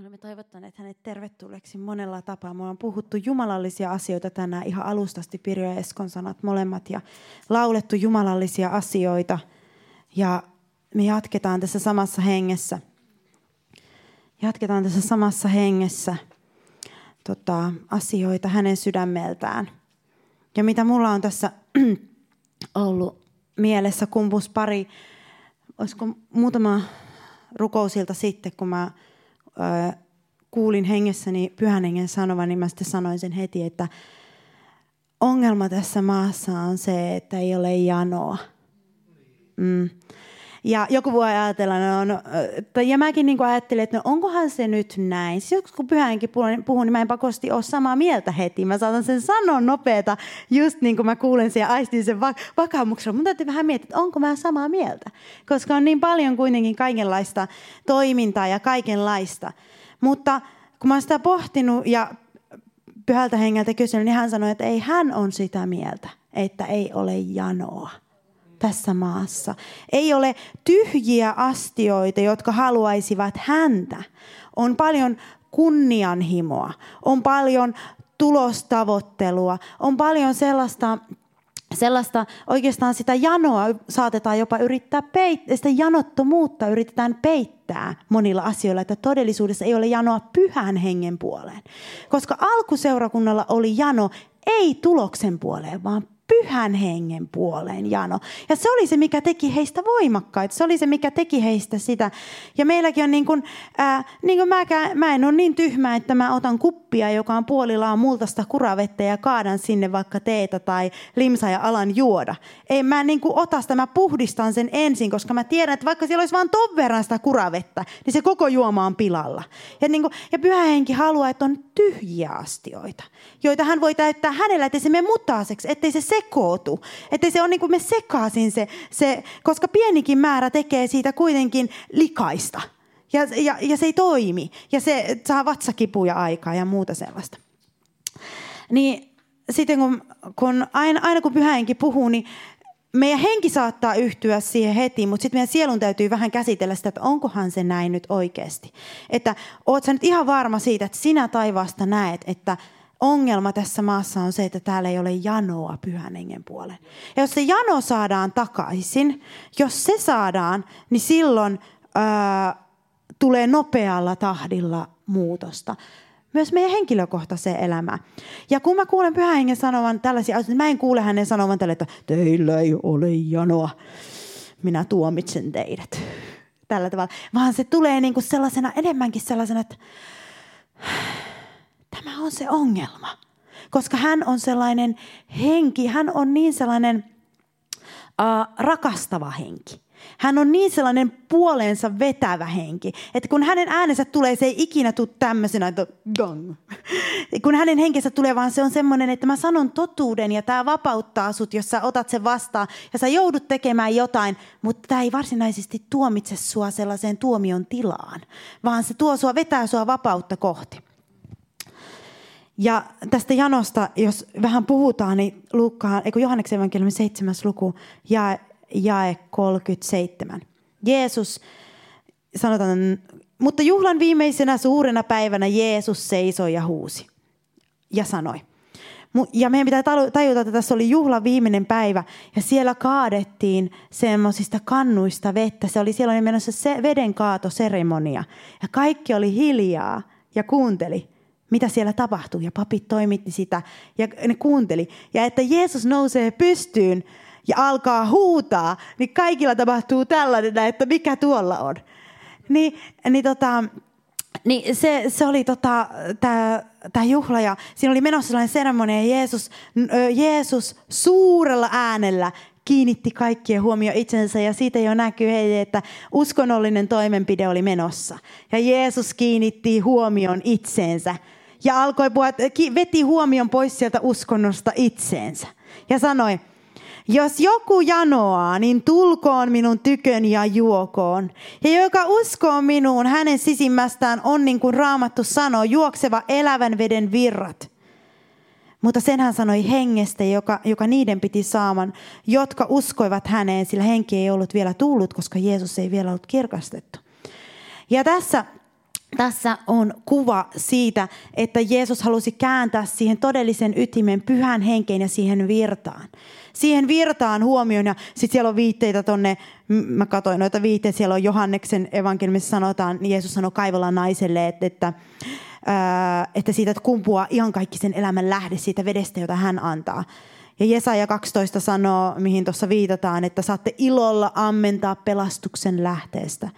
Me olemme toivottaneet hänet tervetulleeksi monella tapaa. Me on puhuttu jumalallisia asioita tänään ihan alustasti Pirjo ja Eskon sanat molemmat ja laulettu jumalallisia asioita. Ja me jatketaan tässä samassa hengessä. Jatketaan tässä samassa hengessä tota, asioita hänen sydämeltään. Ja mitä mulla on tässä ollut mielessä, kumpus pari, olisiko muutama rukousilta sitten, kun mä kuulin hengessäni pyhän hengen sanovan, niin mä sitten sanoin sen heti, että ongelma tässä maassa on se, että ei ole janoa. Mm. Ja joku voi ajatella, no, no, ja mäkin niin ajattelin, että no, onkohan se nyt näin. Siis kun pyhänkin puhun, niin mä en pakosti ole samaa mieltä heti. Mä saatan sen sanoa nopeeta, just niin kuin mä kuulen sen ja aistin sen va- vakaumuksen. Mun täytyy vähän miettiä, että onko mä samaa mieltä. Koska on niin paljon kuitenkin kaikenlaista toimintaa ja kaikenlaista. Mutta kun mä oon sitä pohtinut ja pyhältä hengeltä kysynyt, niin hän sanoi, että ei hän on sitä mieltä, että ei ole janoa tässä maassa. Ei ole tyhjiä astioita, jotka haluaisivat häntä. On paljon kunnianhimoa, on paljon tulostavoittelua, on paljon sellaista sellaista oikeastaan sitä janoa saatetaan jopa yrittää peittää, sitä janottomuutta yritetään peittää monilla asioilla, että todellisuudessa ei ole janoa pyhän hengen puoleen. Koska alkuseurakunnalla oli jano ei tuloksen puoleen, vaan pyhän hengen puoleen jano. Ja se oli se, mikä teki heistä voimakkaita. Se oli se, mikä teki heistä sitä. Ja meilläkin on niin kuin, ää, niin kuin mäkään, mä en ole niin tyhmä, että mä otan kuppia, joka on puolillaan multaista kuravettä ja kaadan sinne vaikka teetä tai limsa ja alan juoda. Ei mä niin kuin ota sitä, mä puhdistan sen ensin, koska mä tiedän, että vaikka siellä olisi vain ton verran sitä kuravettä, niin se koko juoma on pilalla. Ja, niin kuin, ja pyhä henki haluaa, että on tyhjiä astioita, joita hän voi täyttää hänellä, ettei se mene mutaaseksi, ettei se sekootu. Että se on niin kuin me sekaisin se, se, koska pienikin määrä tekee siitä kuitenkin likaista. Ja, ja, ja se ei toimi. Ja se saa vatsakipuja aikaa ja muuta sellaista. Niin sitten kun, kun aina, aina kun pyhäinkin puhuu, niin meidän henki saattaa yhtyä siihen heti, mutta sitten meidän sielun täytyy vähän käsitellä sitä, että onkohan se näin nyt oikeasti. Että oot sä nyt ihan varma siitä, että sinä taivaasta näet, että ongelma tässä maassa on se, että täällä ei ole janoa pyhän hengen puoleen. Ja jos se jano saadaan takaisin, jos se saadaan, niin silloin ää, tulee nopealla tahdilla muutosta. Myös meidän henkilökohtaiseen elämään. Ja kun mä kuulen pyhän hengen sanovan tällaisia asioita, mä en kuule hänen sanovan tälle, että teillä ei ole janoa. Minä tuomitsen teidät. Tällä tavalla. Vaan se tulee niin kuin sellaisena, enemmänkin sellaisena, että Tämä on se ongelma. Koska hän on sellainen henki, hän on niin sellainen uh, rakastava henki. Hän on niin sellainen puoleensa vetävä henki, että kun hänen äänensä tulee, se ei ikinä tule tämmöisenä, että gong. Kun hänen henkensä tulee, vaan se on semmoinen, että mä sanon totuuden ja tämä vapauttaa sut, jos sä otat sen vastaan ja sä joudut tekemään jotain, mutta tämä ei varsinaisesti tuomitse sua sellaiseen tuomion tilaan, vaan se tuo sua, vetää sua vapautta kohti. Ja tästä janosta, jos vähän puhutaan, niin Luukkaan, eikö Johanneksen evankeliumin 7. luku, jae, jae 37. Jeesus, sanotaan, mutta juhlan viimeisenä suurena päivänä Jeesus seisoi ja huusi ja sanoi. Ja meidän pitää tajuta, että tässä oli juhla viimeinen päivä ja siellä kaadettiin semmoisista kannuista vettä. Se oli, siellä oli menossa se veden kaatoseremonia ja kaikki oli hiljaa ja kuunteli mitä siellä tapahtuu. Ja papit toimitti sitä ja ne kuunteli. Ja että Jeesus nousee pystyyn ja alkaa huutaa, niin kaikilla tapahtuu tällainen, että mikä tuolla on. Niin, niin, tota, niin se, se oli tota, tämä juhla ja siinä oli menossa sellainen seremonia ja Jeesus, Jeesus suurella äänellä kiinnitti kaikkien huomio itsensä ja siitä jo näkyy heille, että uskonnollinen toimenpide oli menossa. Ja Jeesus kiinnitti huomion itseensä ja alkoi puhua, veti huomion pois sieltä uskonnosta itseensä. Ja sanoi, jos joku janoaa, niin tulkoon minun tyköni ja juokoon. Ja joka uskoo minuun, hänen sisimmästään on niin kuin raamattu sanoo, juokseva elävän veden virrat. Mutta sen hän sanoi hengestä, joka, joka niiden piti saaman, jotka uskoivat häneen, sillä henki ei ollut vielä tullut, koska Jeesus ei vielä ollut kirkastettu. Ja tässä tässä on kuva siitä, että Jeesus halusi kääntää siihen todellisen ytimen pyhän henkeen ja siihen virtaan. Siihen virtaan huomioon ja sitten siellä on viitteitä tonne, mä katsoin noita viitteitä, siellä on Johanneksen evankeliumissa sanotaan, niin Jeesus sanoi kaivolla naiselle, että, että että siitä kumpuaa ihan kaikki sen elämän lähde siitä vedestä, jota hän antaa. Ja Jesaja 12 sanoo, mihin tuossa viitataan, että saatte ilolla ammentaa pelastuksen lähteestä.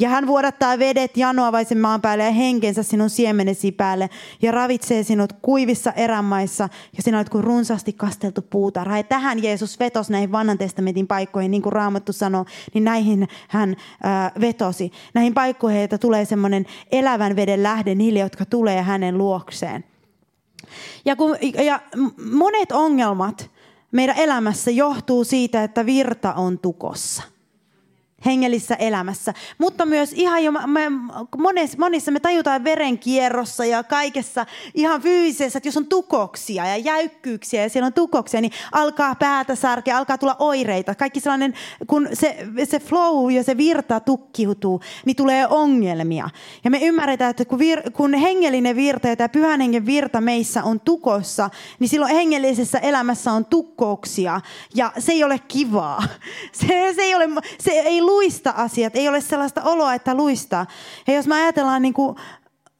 Ja hän vuodattaa vedet janoavaisen maan päälle ja henkensä sinun siemenesi päälle ja ravitsee sinut kuivissa erämaissa ja sinä olet kuin runsaasti kasteltu puutarha. Ja tähän Jeesus vetosi näihin vanhan testamentin paikkoihin, niin kuin Raamattu sanoo, niin näihin hän äh, vetosi. Näihin paikkoihin, että tulee semmoinen elävän veden lähde niille, jotka tulee hänen luokseen. Ja, kun, ja monet ongelmat meidän elämässä johtuu siitä, että virta on tukossa – hengellisessä elämässä. Mutta myös ihan jo me, monissa, monissa me tajutaan verenkierrossa ja kaikessa ihan fyysisessä, että jos on tukoksia ja jäykkyyksiä ja siellä on tukoksia, niin alkaa päätä särkeä, alkaa tulla oireita. Kaikki sellainen, kun se, se flow ja se virta tukkiutuu, niin tulee ongelmia. Ja me ymmärretään, että kun, vir, kun hengellinen virta ja tämä pyhän hengen virta meissä on tukossa, niin silloin hengellisessä elämässä on tukkouksia ja se ei ole kivaa. Se, se, ei, ole, se ei luista asiat, ei ole sellaista oloa, että luistaa. Ja jos me ajatellaan niin kuin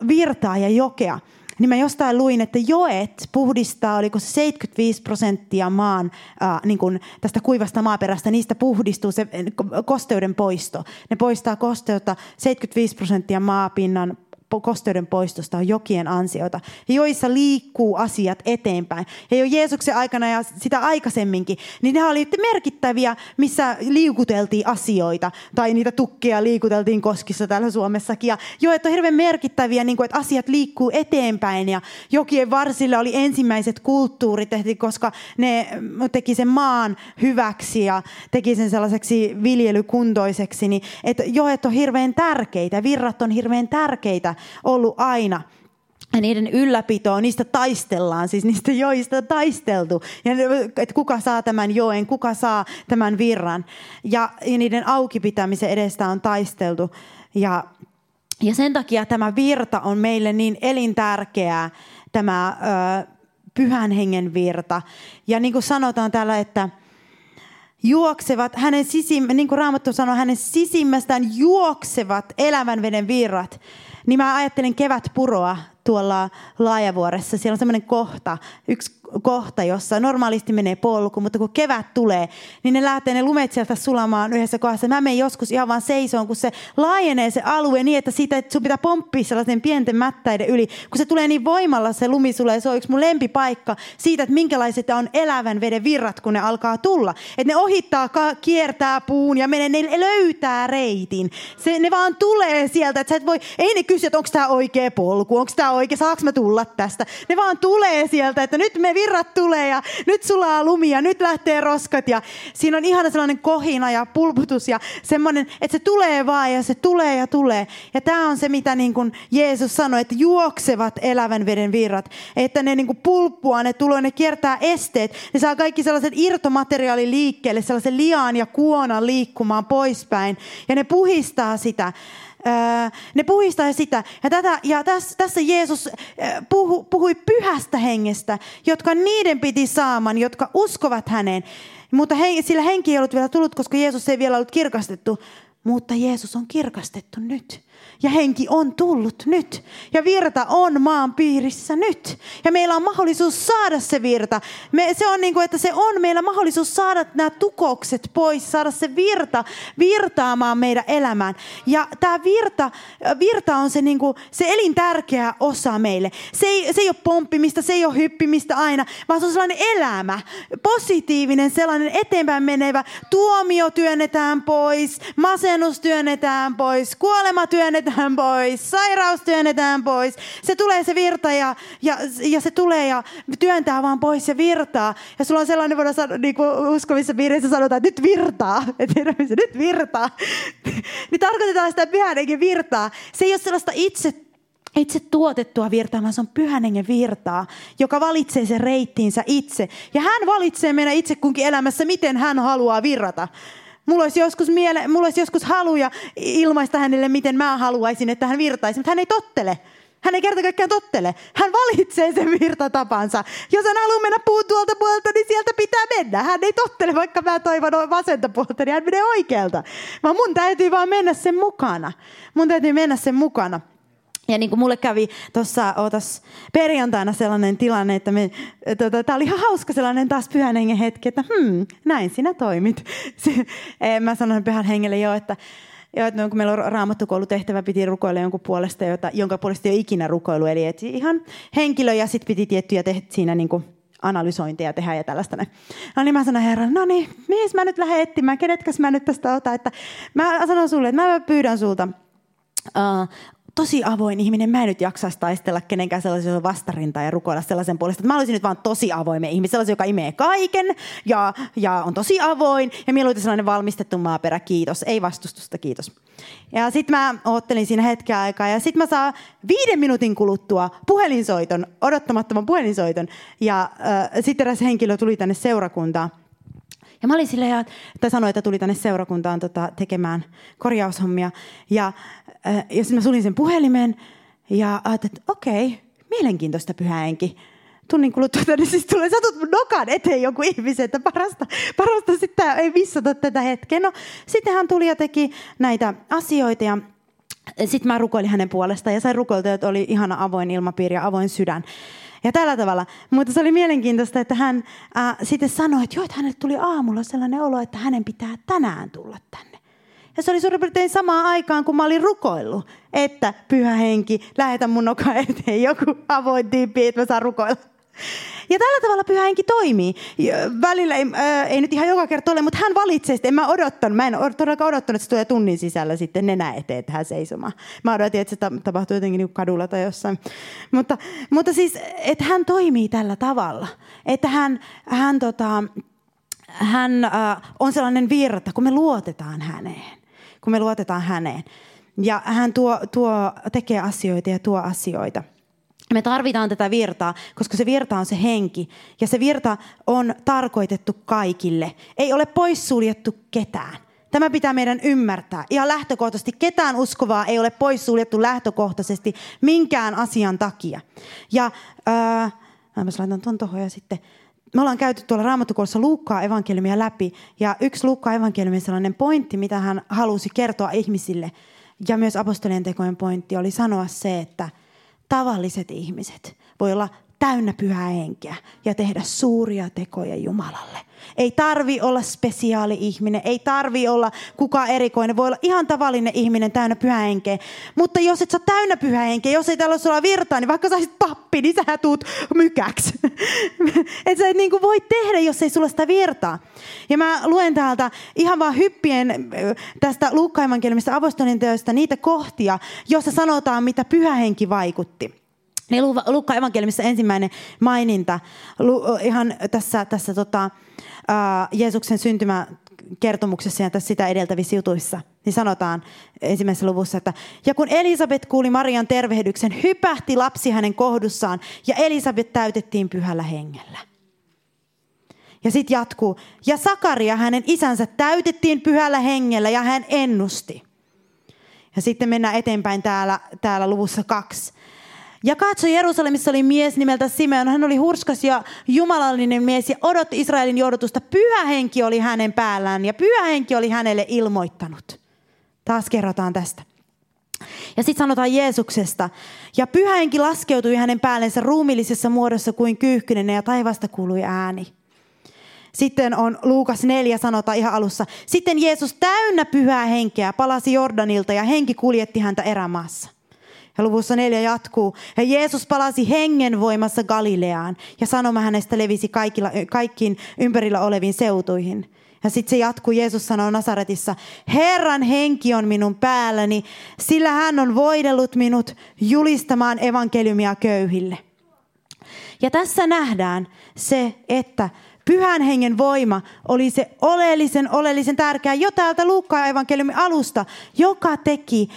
virtaa ja jokea, niin mä jostain luin, että joet puhdistaa, oliko se 75 prosenttia maan äh, niin kuin tästä kuivasta maaperästä, niistä puhdistuu se kosteuden poisto. Ne poistaa kosteutta 75 prosenttia maapinnan kosteuden poistosta on jokien ansiota, joissa liikkuu asiat eteenpäin. Ja jo Jeesuksen aikana ja sitä aikaisemminkin, niin ne oli merkittäviä, missä liikuteltiin asioita, tai niitä tukkeja liikuteltiin koskissa täällä Suomessakin. Ja jo, että on hirveän merkittäviä, niin kuin, että asiat liikkuu eteenpäin, ja jokien varsille oli ensimmäiset kulttuurit, koska ne teki sen maan hyväksi ja teki sen sellaiseksi viljelykuntoiseksi, niin että joet on hirveän tärkeitä, virrat on hirveän tärkeitä ollut aina. Ja niiden ylläpitoa, niistä taistellaan, siis niistä joista taisteltu. Ja että kuka saa tämän joen, kuka saa tämän virran. Ja, ja niiden auki pitämisen edestä on taisteltu. Ja, ja sen takia tämä virta on meille niin elintärkeää, tämä ö, pyhän hengen virta. Ja niin kuin sanotaan täällä, että juoksevat, hänen sisim, niin kuin Raamattu sanoo, hänen sisimmästään juoksevat elävän veden virrat. Niin mä ajattelen kevätpuroa tuolla Laajavuoressa. Siellä on semmoinen kohta, yksi kohta, jossa normaalisti menee polku, mutta kun kevät tulee, niin ne lähtee ne lumet sieltä sulamaan yhdessä kohdassa. Mä menen joskus ihan vaan seisoon, kun se laajenee se alue niin, että siitä sun pitää pomppia sellaisen pienten mättäiden yli. Kun se tulee niin voimalla se lumi sulle, se on yksi mun lempipaikka siitä, että minkälaiset on elävän veden virrat, kun ne alkaa tulla. Että ne ohittaa, kiertää puun ja menee, ne löytää reitin. Se, ne vaan tulee sieltä, että sä et voi, ei ne kysy, että onko tämä oikea polku, onko tämä oikea, saaks mä tulla tästä. Ne vaan tulee sieltä, että nyt me virrat tulee ja nyt sulaa lumia, nyt lähtee roskat ja siinä on ihana sellainen kohina ja pulputus ja semmoinen, että se tulee vaan ja se tulee ja tulee. Ja tämä on se, mitä niin kuin Jeesus sanoi, että juoksevat elävän veden virrat, että ne niin kuin pulppua, ne tulee, ne kiertää esteet, ne saa kaikki sellaiset irtomateriaali liikkeelle, sellaisen liaan ja kuonan liikkumaan poispäin. Ja ne puhistaa sitä ne puhistaa sitä. Ja, tätä, ja tässä, tässä Jeesus puhu, puhui pyhästä hengestä, jotka niiden piti saaman, jotka uskovat häneen. Mutta he, sillä henki ei ollut vielä tullut, koska Jeesus ei vielä ollut kirkastettu. Mutta Jeesus on kirkastettu nyt. Ja henki on tullut nyt. Ja virta on maan piirissä nyt. Ja meillä on mahdollisuus saada se virta. Me, se on niin kuin, että se on meillä mahdollisuus saada nämä tukokset pois, saada se virta virtaamaan meidän elämään. Ja tämä virta, virta on se, niin kuin, se elintärkeä osa meille. Se ei, se ei ole pomppimista, se ei ole hyppimistä aina, vaan se on sellainen elämä. Positiivinen, sellainen eteenpäin menevä. Tuomio työnnetään pois, masennus työnnetään pois, kuolema työnnetään työnnetään pois, sairaus työnnetään pois. Se tulee se virta ja, ja, ja se tulee ja työntää vaan pois ja virtaa. Ja sulla on sellainen, voidaan sanoa, niin kuin uskovissa piirissä sanotaan, että nyt virtaa. Että nyt virtaa. niin tarkoitetaan sitä pyhän virtaa. Se ei ole sellaista itse itse tuotettua virtaa, vaan se on pyhän hengen virtaa, joka valitsee sen reittiinsä itse. Ja hän valitsee meidän itse kunkin elämässä, miten hän haluaa virrata. Mulla olisi, joskus miele, mulla olisi joskus haluja ilmaista hänelle, miten mä haluaisin, että hän virtaisi, mutta hän ei tottele. Hän ei kerta kaikkiaan tottele. Hän valitsee sen virtatapansa. Jos hän haluaa mennä puun tuolta puolta, niin sieltä pitää mennä. Hän ei tottele, vaikka mä toivon vasenta puolta, niin hän menee oikealta. Vaan mun täytyy vaan mennä sen mukana. Mun täytyy mennä sen mukana. Ja niin kuin mulle kävi tuossa perjantaina sellainen tilanne, että me, tota, tämä oli ihan hauska sellainen taas pyhän hengen hetki, että hmm, näin sinä toimit. Mä sanoin pyhän hengelle jo, että Joo, että kun meillä on raamattukoulutehtävä, piti rukoilla jonkun puolesta, jota, jonka puolesta ei ole ikinä rukoilu. Eli että ihan henkilö ja sitten piti tiettyjä tehdä siinä niin kuin analysointia tehdä ja tällaista. No niin mä sanoin herran, no niin, mihin mä nyt lähden etsimään, kenetkäs mä nyt tästä otan. Että mä sanon sulle, että mä pyydän sulta uh, tosi avoin ihminen. Mä en nyt jaksaisi taistella kenenkään sellaisen vastarintaa ja rukoilla sellaisen puolesta. Mä olisin nyt vaan tosi avoimen ihminen, sellaisen, joka imee kaiken ja, ja on tosi avoin. Ja mieluiten sellainen valmistettu maaperä, kiitos. Ei vastustusta, kiitos. Ja sitten mä oottelin siinä hetken aikaa ja sitten mä saan viiden minuutin kuluttua puhelinsoiton, odottamattoman puhelinsoiton. Ja äh, sitten eräs henkilö tuli tänne seurakuntaan. Ja mä olin silleen, että sanoin, että tuli tänne seurakuntaan tota, tekemään korjaushommia. Ja, ja sitten mä sulin sen puhelimen ja ajattelin, että okei, mielenkiintoista pyhäenki. Tunnin kuluttua tänne siis tulee, satut mun nokan eteen joku ihmisen, että parasta, parasta sitten ei missata tätä hetkeä. No, sitten hän tuli ja teki näitä asioita ja sitten mä rukoilin hänen puolestaan ja sain rukoilta, että oli ihana avoin ilmapiiri ja avoin sydän. Ja tällä tavalla. Mutta se oli mielenkiintoista, että hän äh, sitten sanoi, että joo, että hänelle tuli aamulla sellainen olo, että hänen pitää tänään tulla tänne. Ja se oli suurin piirtein samaan aikaan, kun mä olin rukoillut, että pyhä henki, lähetä mun noka eteen joku avoin tyyppi, että mä saan rukoilla. Ja tällä tavalla pyhä henki toimii. Välillä ei, äh, ei nyt ihan joka kerta ole, mutta hän valitsee sitten. En mä odottanut, mä en todellakaan odottanut, että se tulee tunnin sisällä sitten nenä eteen tähän seisomaan. Mä odotin, että se tapahtuu jotenkin niin kadulla tai jossain. Mutta, mutta siis, että hän toimii tällä tavalla. Että hän, hän, tota, hän äh, on sellainen virta, kun me luotetaan häneen. Kun me luotetaan häneen. Ja hän tuo, tuo, tekee asioita ja tuo asioita. Me tarvitaan tätä virtaa, koska se virta on se henki. Ja se virta on tarkoitettu kaikille. Ei ole poissuljettu ketään. Tämä pitää meidän ymmärtää. Ihan lähtökohtaisesti ketään uskovaa ei ole poissuljettu lähtökohtaisesti minkään asian takia. Ja äh, mä laitan tuon tuohon ja sitten me ollaan käyty tuolla raamattukoulussa Luukkaa evankeliumia läpi. Ja yksi Luukkaa evankeliumin sellainen pointti, mitä hän halusi kertoa ihmisille, ja myös apostolien tekojen pointti, oli sanoa se, että – tavalliset ihmiset voi olla täynnä pyhää henkeä ja tehdä suuria tekoja Jumalalle. Ei tarvi olla spesiaali ihminen, ei tarvi olla kuka erikoinen. Voi olla ihan tavallinen ihminen täynnä pyhää henkeä. Mutta jos et sä täynnä pyhää henkeä, jos ei täällä sulla virtaa, niin vaikka sä olisit pappi, niin sä tuut mykäksi. et sä et niin kuin voi tehdä, jos ei sulla sitä virtaa. Ja mä luen täältä ihan vaan hyppien tästä Luukka-evankeliumista apostolin teosta niitä kohtia, joissa sanotaan, mitä pyhä henki vaikutti. Niin Luukka evankeliumissa ensimmäinen maininta ihan tässä, tässä tota, Jeesuksen syntymä kertomuksessa ja tässä sitä edeltävissä jutuissa, niin sanotaan ensimmäisessä luvussa, että ja kun Elisabet kuuli Marian tervehdyksen, hypähti lapsi hänen kohdussaan ja Elisabet täytettiin pyhällä hengellä. Ja sitten jatkuu, ja Sakaria hänen isänsä täytettiin pyhällä hengellä ja hän ennusti. Ja sitten mennään eteenpäin täällä, täällä luvussa kaksi. Ja katso, Jerusalemissa oli mies nimeltä Simeon. Hän oli hurskas ja jumalallinen mies ja odotti Israelin johdotusta. Pyhä henki oli hänen päällään ja pyhä henki oli hänelle ilmoittanut. Taas kerrotaan tästä. Ja sitten sanotaan Jeesuksesta. Ja pyhä henki laskeutui hänen päällensä ruumillisessa muodossa kuin kyyhkynen ja taivasta kuului ääni. Sitten on Luukas 4 sanotaan ihan alussa. Sitten Jeesus täynnä pyhää henkeä palasi Jordanilta ja henki kuljetti häntä erämaassa. Ja luvussa neljä jatkuu. Ja Jeesus palasi hengen voimassa Galileaan ja sanoma hänestä levisi kaikilla, kaikkiin ympärillä oleviin seutuihin. Ja sitten se jatkuu, Jeesus sanoo Nasaretissa, Herran henki on minun päälläni, sillä hän on voidellut minut julistamaan evankeliumia köyhille. Ja tässä nähdään se, että pyhän hengen voima oli se oleellisen, oleellisen tärkeä jo täältä Luukkaan evankeliumin alusta, joka teki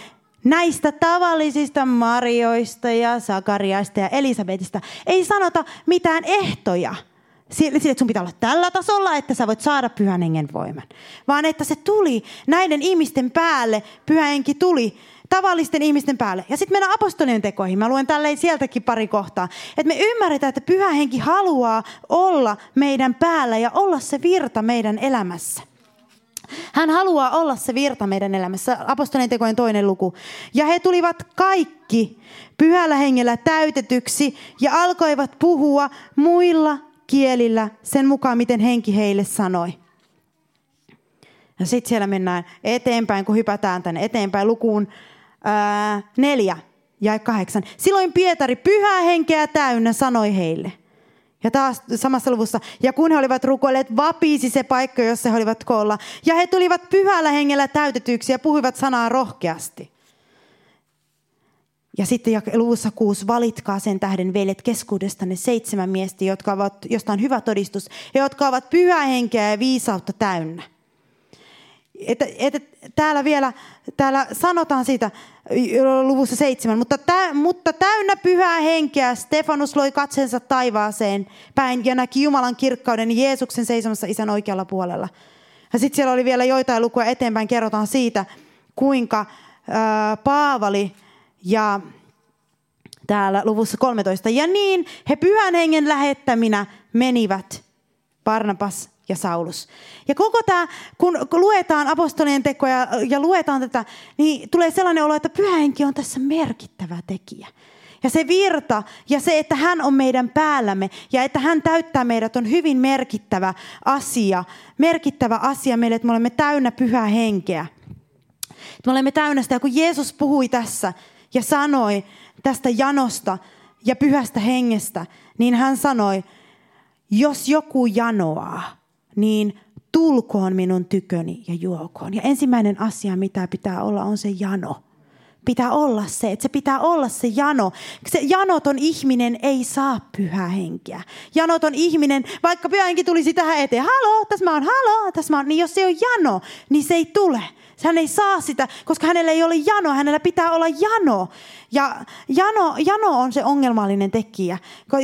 näistä tavallisista Marjoista ja Sakariasta ja Elisabetista ei sanota mitään ehtoja sille, että sun pitää olla tällä tasolla, että sä voit saada pyhän hengen voiman. Vaan että se tuli näiden ihmisten päälle, pyhä henki tuli tavallisten ihmisten päälle. Ja sitten mennään apostolien tekoihin. Mä luen tälleen sieltäkin pari kohtaa. Että me ymmärretään, että pyhä henki haluaa olla meidän päällä ja olla se virta meidän elämässä. Hän haluaa olla se virta meidän elämässä. Apostolien tekojen toinen luku. Ja he tulivat kaikki pyhällä hengellä täytetyksi ja alkoivat puhua muilla kielillä sen mukaan, miten henki heille sanoi. Ja sitten siellä mennään eteenpäin, kun hypätään tänne eteenpäin lukuun ää, neljä ja kahdeksan. Silloin Pietari pyhää henkeä täynnä sanoi heille. Ja taas samassa luvussa. Ja kun he olivat rukoilleet, vapiisi se paikka, jossa he olivat koolla. Ja he tulivat pyhällä hengellä täytetyksi ja puhuivat sanaa rohkeasti. Ja sitten luvussa kuusi, valitkaa sen tähden veljet keskuudestanne seitsemän miestä, jotka ovat, josta on hyvä todistus, ja jotka ovat pyhää henkeä ja viisautta täynnä. Että, että täällä vielä täällä sanotaan siitä luvussa seitsemän, mutta, tä, mutta täynnä pyhää henkeä Stefanus loi katsensa taivaaseen päin ja näki Jumalan kirkkauden Jeesuksen seisomassa isän oikealla puolella. Ja sitten siellä oli vielä joitain lukuja eteenpäin, kerrotaan siitä, kuinka ää, Paavali ja täällä luvussa 13. Ja niin he pyhän hengen lähettäminä menivät Barnabas ja Saulus. Ja koko tämä, kun, luetaan apostolien tekoja ja luetaan tätä, niin tulee sellainen olo, että pyhä henki on tässä merkittävä tekijä. Ja se virta ja se, että hän on meidän päällämme ja että hän täyttää meidät on hyvin merkittävä asia. Merkittävä asia meille, että me olemme täynnä pyhää henkeä. Me olemme täynnä sitä, kun Jeesus puhui tässä ja sanoi tästä janosta ja pyhästä hengestä, niin hän sanoi, jos joku janoaa, niin tulkoon minun tyköni ja juokoon. Ja ensimmäinen asia, mitä pitää olla, on se jano. Pitää olla se, että se pitää olla se jano. Se janoton ihminen ei saa pyhää henkeä. Janoton ihminen, vaikka pyhä henki tulisi tähän eteen, halo, tässä mä oon, halo, tässä mä oon, niin jos se on jano, niin se ei tule. Hän ei saa sitä, koska hänellä ei ole jano, hänellä pitää olla jano. Ja jano, jano on se ongelmallinen tekijä.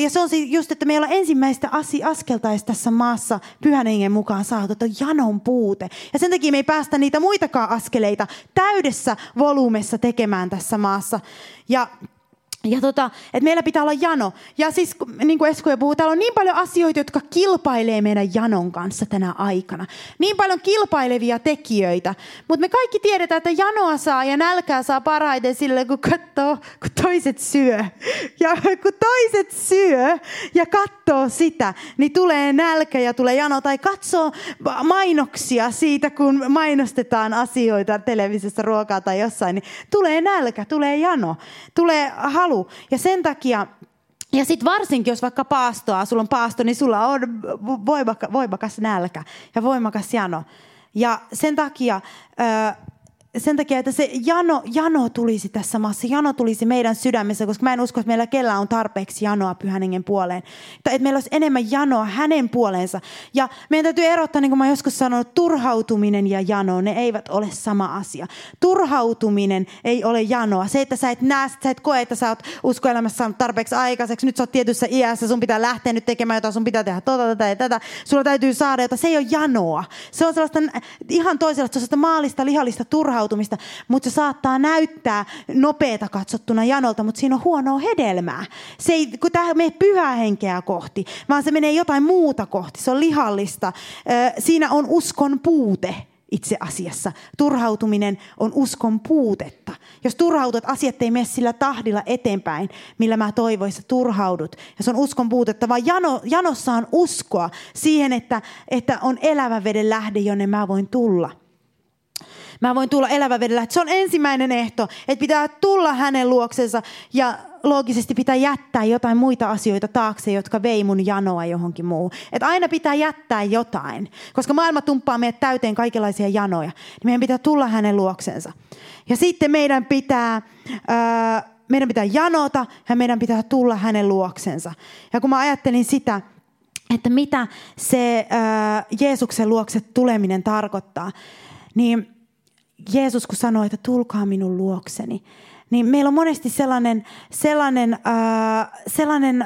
Ja se on just, että meillä on ensimmäistä askelta tässä maassa pyhän hengen mukaan saatu, että on janon puute. Ja sen takia me ei päästä niitä muitakaan askeleita täydessä volyymessa tekemään tässä maassa. Ja ja tota, että meillä pitää olla jano. Ja siis, niin kuin Esko jo puhuu, täällä on niin paljon asioita, jotka kilpailee meidän janon kanssa tänä aikana. Niin paljon kilpailevia tekijöitä. Mutta me kaikki tiedetään, että janoa saa ja nälkää saa parhaiten sille, kun katsoo, kun toiset syö. Ja kun toiset syö ja katsoo sitä, niin tulee nälkä ja tulee jano. Tai katsoo mainoksia siitä, kun mainostetaan asioita televisiossa, ruokaa tai jossain, niin tulee nälkä, tulee jano. Tulee halu halu. Ja sen takia, ja sitten varsinkin, jos vaikka paastoa, sulla on paasto, niin sulla on voimakas nälkä ja voimakas jano. Ja sen takia sen takia, että se jano, jano tulisi tässä maassa, jano tulisi meidän sydämessä, koska mä en usko, että meillä kellään on tarpeeksi janoa pyhän hengen puoleen. Tai että meillä olisi enemmän janoa hänen puoleensa. Ja meidän täytyy erottaa, niin kuin mä joskus sanonut, turhautuminen ja jano, ne eivät ole sama asia. Turhautuminen ei ole janoa. Se, että sä et näe, sä et koe, että sä oot uskoelämässä saanut tarpeeksi aikaiseksi, nyt sä oot tietyssä iässä, sun pitää lähteä nyt tekemään jotain, sun pitää tehdä tota, tätä ja tätä, sulla täytyy saada jotain. Se ei ole janoa. Se on sellaista ihan toisenlaista, sellaista maallista, lihallista turhautumista turhautumista, mutta se saattaa näyttää nopeata katsottuna janolta, mutta siinä on huonoa hedelmää. Se ei, kun tämä menee pyhää henkeä kohti, vaan se menee jotain muuta kohti. Se on lihallista. Siinä on uskon puute itse asiassa. Turhautuminen on uskon puutetta. Jos turhautut, asiat ei mene sillä tahdilla eteenpäin, millä mä toivoisin, että turhaudut. Ja se on uskon puutetta, vaan jano, janossa on uskoa siihen, että, että on elävä veden lähde, jonne mä voin tulla. Mä voin tulla elävä vedellä. Se on ensimmäinen ehto, että pitää tulla hänen luoksensa ja loogisesti pitää jättää jotain muita asioita taakse, jotka vei mun janoa johonkin muuhun. Että aina pitää jättää jotain, koska maailma tumppaa meidät täyteen kaikenlaisia janoja. Niin meidän pitää tulla hänen luoksensa. Ja sitten meidän pitää... Öö, meidän pitää janota ja meidän pitää tulla hänen luoksensa. Ja kun mä ajattelin sitä, että mitä se äh, Jeesuksen luokse tuleminen tarkoittaa, niin Jeesus kun sanoi, että tulkaa minun luokseni, niin meillä on monesti sellainen, sellainen, äh, sellainen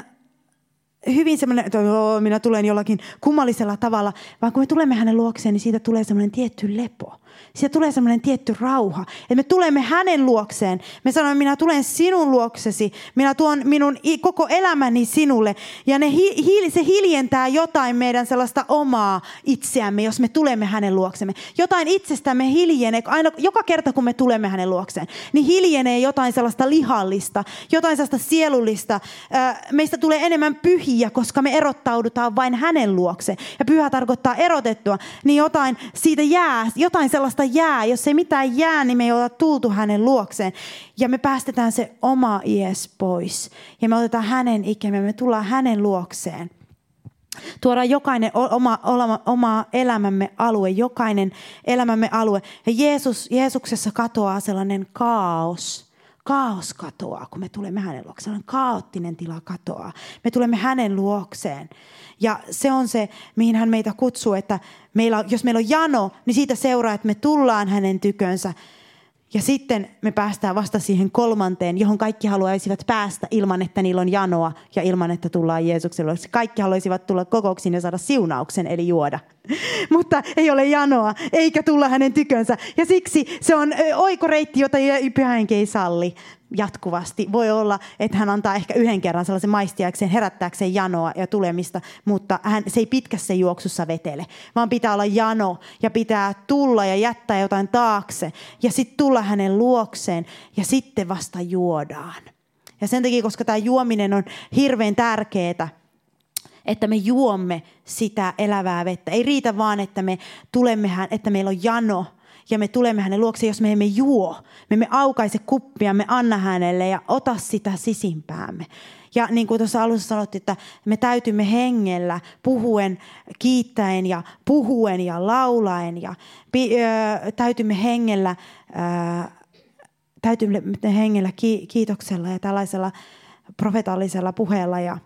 hyvin semmoinen, että minä tulen jollakin kummallisella tavalla, vaan kun me tulemme hänen luokseen, niin siitä tulee semmoinen tietty lepo. Siitä tulee semmoinen tietty rauha. Että me tulemme hänen luokseen. Me sanomme, minä tulen sinun luoksesi. Minä tuon minun koko elämäni sinulle. Ja ne hi- se hiljentää jotain meidän sellaista omaa itseämme, jos me tulemme hänen luoksemme. Jotain itsestämme hiljenee. Aina, joka kerta, kun me tulemme hänen luokseen, niin hiljenee jotain sellaista lihallista, jotain sellaista sielullista. Meistä tulee enemmän pyhiä, koska me erottaudutaan vain hänen luokse. Ja pyhä tarkoittaa erotettua. Niin jotain siitä jää, jotain sellaista jää. Jos ei mitään jää, niin me ei olla tultu hänen luokseen. Ja me päästetään se oma ies pois. Ja me otetaan hänen ikämme, me tullaan hänen luokseen. Tuodaan jokainen oma, oma, oma elämämme alue, jokainen elämämme alue. Ja Jeesus, Jeesuksessa katoaa sellainen kaos. Kaos katoaa, kun me tulemme hänen luokseen. Sellainen kaoottinen tila katoaa. Me tulemme hänen luokseen. Ja se on se, mihin hän meitä kutsuu, että meillä, jos meillä on jano, niin siitä seuraa, että me tullaan hänen tykönsä. Ja sitten me päästään vasta siihen kolmanteen, johon kaikki haluaisivat päästä ilman, että niillä on janoa ja ilman, että tullaan Jeesukselle. Kaikki haluaisivat tulla kokouksiin ja saada siunauksen, eli juoda. Mutta ei ole janoa, eikä tulla hänen tykönsä. Ja siksi se on oikoreitti, jota pyhä ei salli jatkuvasti. Voi olla, että hän antaa ehkä yhden kerran sellaisen maistiakseen herättääkseen janoa ja tulemista, mutta hän, se ei pitkässä juoksussa vetele, vaan pitää olla jano ja pitää tulla ja jättää jotain taakse ja sitten tulla hänen luokseen ja sitten vasta juodaan. Ja sen takia, koska tämä juominen on hirveän tärkeää, että me juomme sitä elävää vettä. Ei riitä vaan, että me tulemme, että meillä on jano, ja me tulemme hänen luokseen, jos me emme juo. Me emme aukaise kuppia, me anna hänelle ja ota sitä sisimpäämme. Ja niin kuin tuossa alussa sanottiin, että me täytymme hengellä puhuen, kiittäen ja puhuen ja laulaen ja pi, ö, täytymme hengellä, ö, täytymme hengellä ki, kiitoksella ja tällaisella profetallisella puheella ja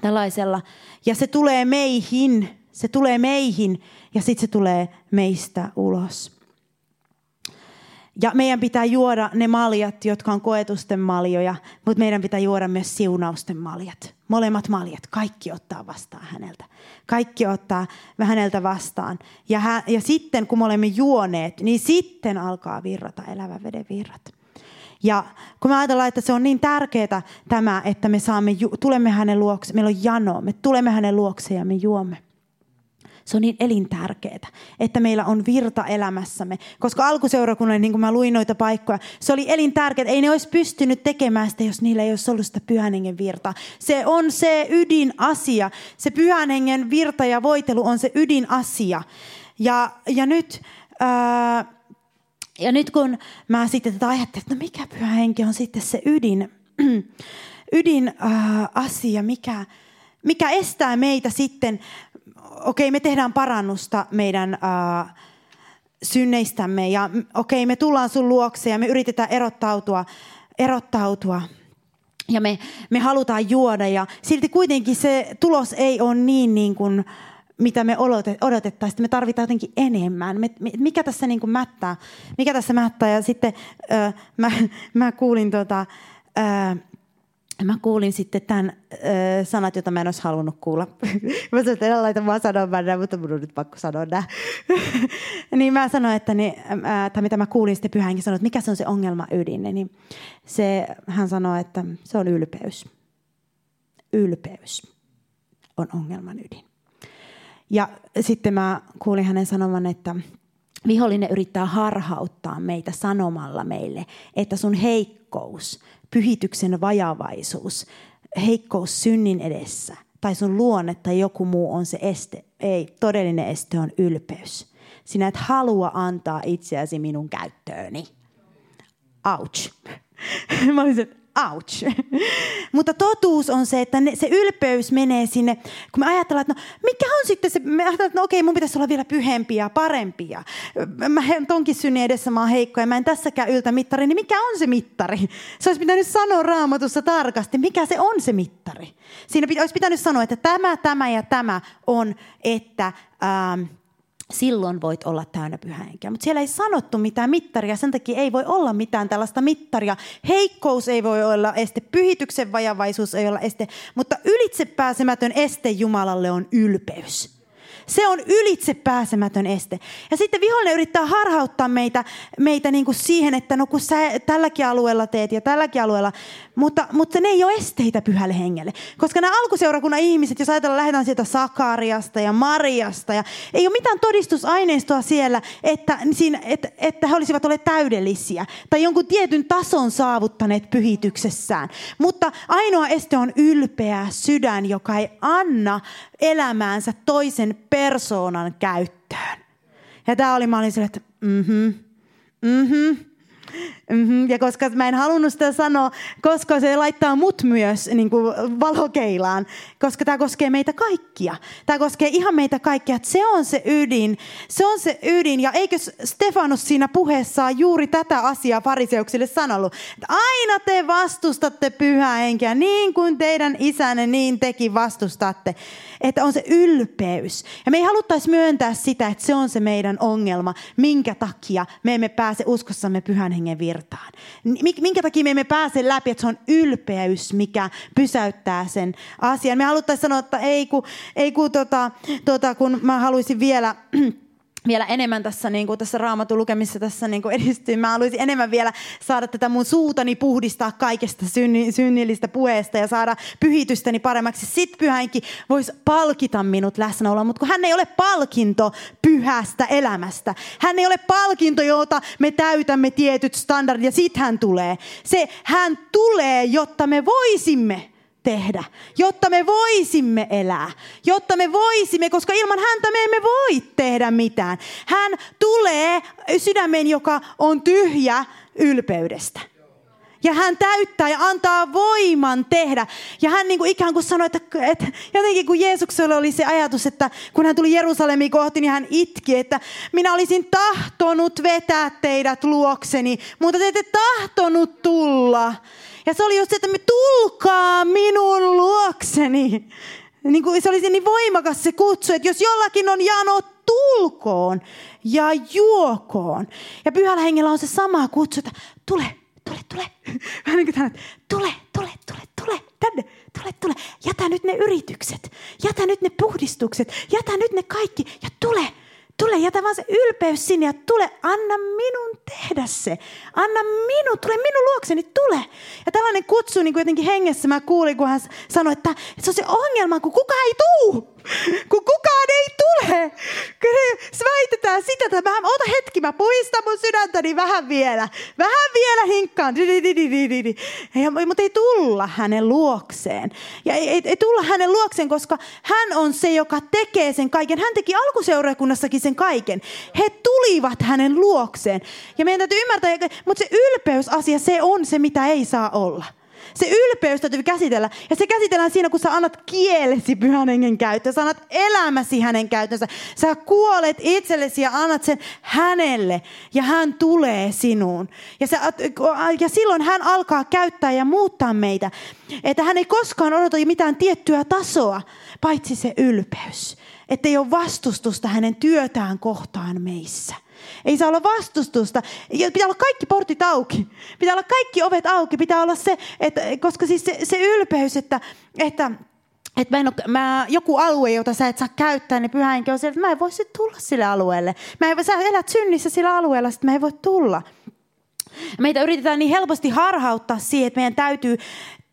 tällaisella. Ja se tulee meihin, se tulee meihin ja sitten se tulee meistä ulos. Ja meidän pitää juoda ne maljat, jotka on koetusten maljoja, mutta meidän pitää juoda myös siunausten maljat. Molemmat maljat, kaikki ottaa vastaan häneltä. Kaikki ottaa häneltä vastaan. Ja, hä, ja sitten kun me olemme juoneet, niin sitten alkaa virrata elävä veden virrat. Ja kun me ajatellaan, että se on niin tärkeää tämä, että me saamme, tulemme hänen luokse, meillä on jano, me tulemme hänen luokseen ja me juomme. Se on niin elintärkeää, että meillä on virta elämässämme. Koska alkuseurakunnalle, niin kuin mä luin noita paikkoja, se oli elintärkeää. Ei ne olisi pystynyt tekemään sitä, jos niillä ei olisi ollut sitä pyhän hengen virta. Se on se ydinasia. Se pyhän hengen virta ja voitelu on se ydinasia. Ja, ja nyt... Ää, ja nyt kun mä sitten tätä ajattelin, että no mikä pyhä henki on sitten se ydin, ydin äh, asia, mikä, mikä estää meitä sitten okei, okay, me tehdään parannusta meidän uh, synneistämme ja okei, okay, me tullaan sun luokse ja me yritetään erottautua, erottautua ja me, me halutaan juoda ja silti kuitenkin se tulos ei ole niin, niin kuin, mitä me odotettaisiin. Me tarvitaan jotenkin enemmän. Me, mikä tässä niin kuin mättää? Mikä tässä mättää? Ja sitten äh, mä, mä kuulin tota, äh, mä kuulin sitten tämän äh, sanat, joita mä en olisi halunnut kuulla. mä sanoin, että en laita vaan sanoa mä mutta mun on nyt pakko sanoa nämä. niin mä sanoin, että niin, äh, tai mitä mä kuulin sitten pyhänkin sanoa, että mikä se on se ongelma ydin. Niin se, hän sanoi, että se on ylpeys. Ylpeys on ongelman ydin. Ja sitten mä kuulin hänen sanovan, että vihollinen yrittää harhauttaa meitä sanomalla meille, että sun heikkous – pyhityksen vajavaisuus, heikkous synnin edessä tai sun luonne tai joku muu on se este. Ei, todellinen este on ylpeys. Sinä et halua antaa itseäsi minun käyttööni. Ouch. Mä olisin, ouch. Mutta totuus on se, että ne, se ylpeys menee sinne, kun me ajatellaan, että no, mikä on sitten se, me ajatellaan, että no okei, mun pitäisi olla vielä pyhempiä, parempia. Mä tonkin synnin edessä mä oon heikko ja mä en tässäkään yltä mittari, niin mikä on se mittari? Se olisi pitänyt sanoa raamatussa tarkasti, mikä se on se mittari. Siinä olisi pitänyt sanoa, että tämä, tämä ja tämä on, että... Ähm, silloin voit olla täynnä pyhää henkeä. Mutta siellä ei sanottu mitään mittaria, sen takia ei voi olla mitään tällaista mittaria. Heikkous ei voi olla este, pyhityksen vajavaisuus ei olla este, mutta ylitsepääsemätön este Jumalalle on ylpeys. Se on ylitse pääsemätön este. Ja sitten vihollinen yrittää harhauttaa meitä, meitä niin kuin siihen, että no kun sä tälläkin alueella teet ja tälläkin alueella, mutta, mutta ne ei ole esteitä pyhälle hengelle. Koska nämä alkuseurakunnan ihmiset, jos ajatellaan, lähdetään sieltä Sakariasta ja Mariasta, ja ei ole mitään todistusaineistoa siellä, että, siinä, että, että he olisivat olleet täydellisiä tai jonkun tietyn tason saavuttaneet pyhityksessään. Mutta ainoa este on ylpeä sydän, joka ei anna elämäänsä toisen persoonan käyttöön. Ja tämä oli, mä olin sille, että mhm, mhm. Mm-hmm. Ja koska mä en halunnut sitä sanoa, koska se laittaa mut myös niin kuin valokeilaan, koska tämä koskee meitä kaikkia. Tämä koskee ihan meitä kaikkia, että se on se ydin. Se on se ydin. Ja eikö Stefanus siinä puheessaan juuri tätä asiaa fariseuksille sanonut? Että aina te vastustatte pyhää henkeä, niin kuin teidän isänne niin tekin vastustatte. Että on se ylpeys. Ja me ei haluttaisi myöntää sitä, että se on se meidän ongelma, minkä takia me emme pääse uskossamme pyhän hengen virtaan. Minkä takia me emme pääse läpi, että se on ylpeys, mikä pysäyttää sen asian. Me haluttaisiin sanoa, että ei kun, ei kun, tota, tota, kun mä haluaisin vielä vielä enemmän tässä, niin kuin tässä raamatun lukemissa tässä niin kuin edistyy. Mä haluaisin enemmän vielä saada tätä mun suutani puhdistaa kaikesta synni, synnillistä puheesta ja saada pyhitystäni paremmaksi. Sitten pyhänkin voisi palkita minut läsnäoloa, mutta kun hän ei ole palkinto pyhästä elämästä. Hän ei ole palkinto, jota me täytämme tietyt standardit ja sitten hän tulee. Se hän tulee, jotta me voisimme tehdä, jotta me voisimme elää, jotta me voisimme, koska ilman häntä me emme voi tehdä mitään. Hän tulee sydämen, joka on tyhjä ylpeydestä. Ja hän täyttää ja antaa voiman tehdä. Ja hän niin kuin ikään kuin sanoi, että, että jotenkin kun Jeesuksella oli se ajatus, että kun hän tuli Jerusalemiin kohti, niin hän itki, että minä olisin tahtonut vetää teidät luokseni, mutta te ette tahtonut tulla. Ja se oli just se, että me tulkaa minun luokseni. Niin kuin se olisi niin voimakas se kutsu, että jos jollakin on jano, tulkoon ja juokoon. Ja pyhällä hengellä on se sama kutsu, että tule, tule, tule. Vähän niin kuin tule, tule, tule, tule, tänne, tule, tule. Jätä nyt ne yritykset, jätä nyt ne puhdistukset, jätä nyt ne kaikki ja tule, Tule, jätä vaan se ylpeys sinne ja tule, anna minun tehdä se. Anna minun, tule minun luokseni, tule. Ja tällainen kutsu niin kuin jotenkin hengessä mä kuulin, kun hän sanoi, että se on se ongelma, kun kukaan ei tuu. Kun kukaan ei tule. Väitetään sitä, että mä, ota hetki, mä puistan mun sydäntäni vähän vielä. Vähän vielä hinkkaan. Mutta ei tulla hänen luokseen. Ja ei, ei, ei tulla hänen luokseen, koska hän on se, joka tekee sen kaiken. Hän teki alkuseurakunnassakin sen kaiken. He tulivat hänen luokseen. Ja meidän täytyy ymmärtää, mutta se ylpeysasia, se on se, mitä ei saa olla. Se ylpeys täytyy käsitellä. Ja se käsitellään siinä, kun sä annat kielesi pyhän hengen käyttöön. Sä annat elämäsi hänen käyttöönsä. Sä kuolet itsellesi ja annat sen hänelle. Ja hän tulee sinuun. Ja, sä, ja silloin hän alkaa käyttää ja muuttaa meitä. Että hän ei koskaan odota mitään tiettyä tasoa, paitsi se ylpeys. Että ei ole vastustusta hänen työtään kohtaan meissä. Ei saa olla vastustusta. Pitää olla kaikki portit auki. Pitää olla kaikki ovet auki. Pitää olla se, että, koska siis se, se ylpeys, että, että että mä en ole, mä, joku alue, jota sä et saa käyttää, niin pyhä on se, että mä en voi sitten tulla sille alueelle. Mä en, sä elät synnissä sillä alueella, sitten mä en voi tulla. Meitä yritetään niin helposti harhauttaa siihen, että meidän täytyy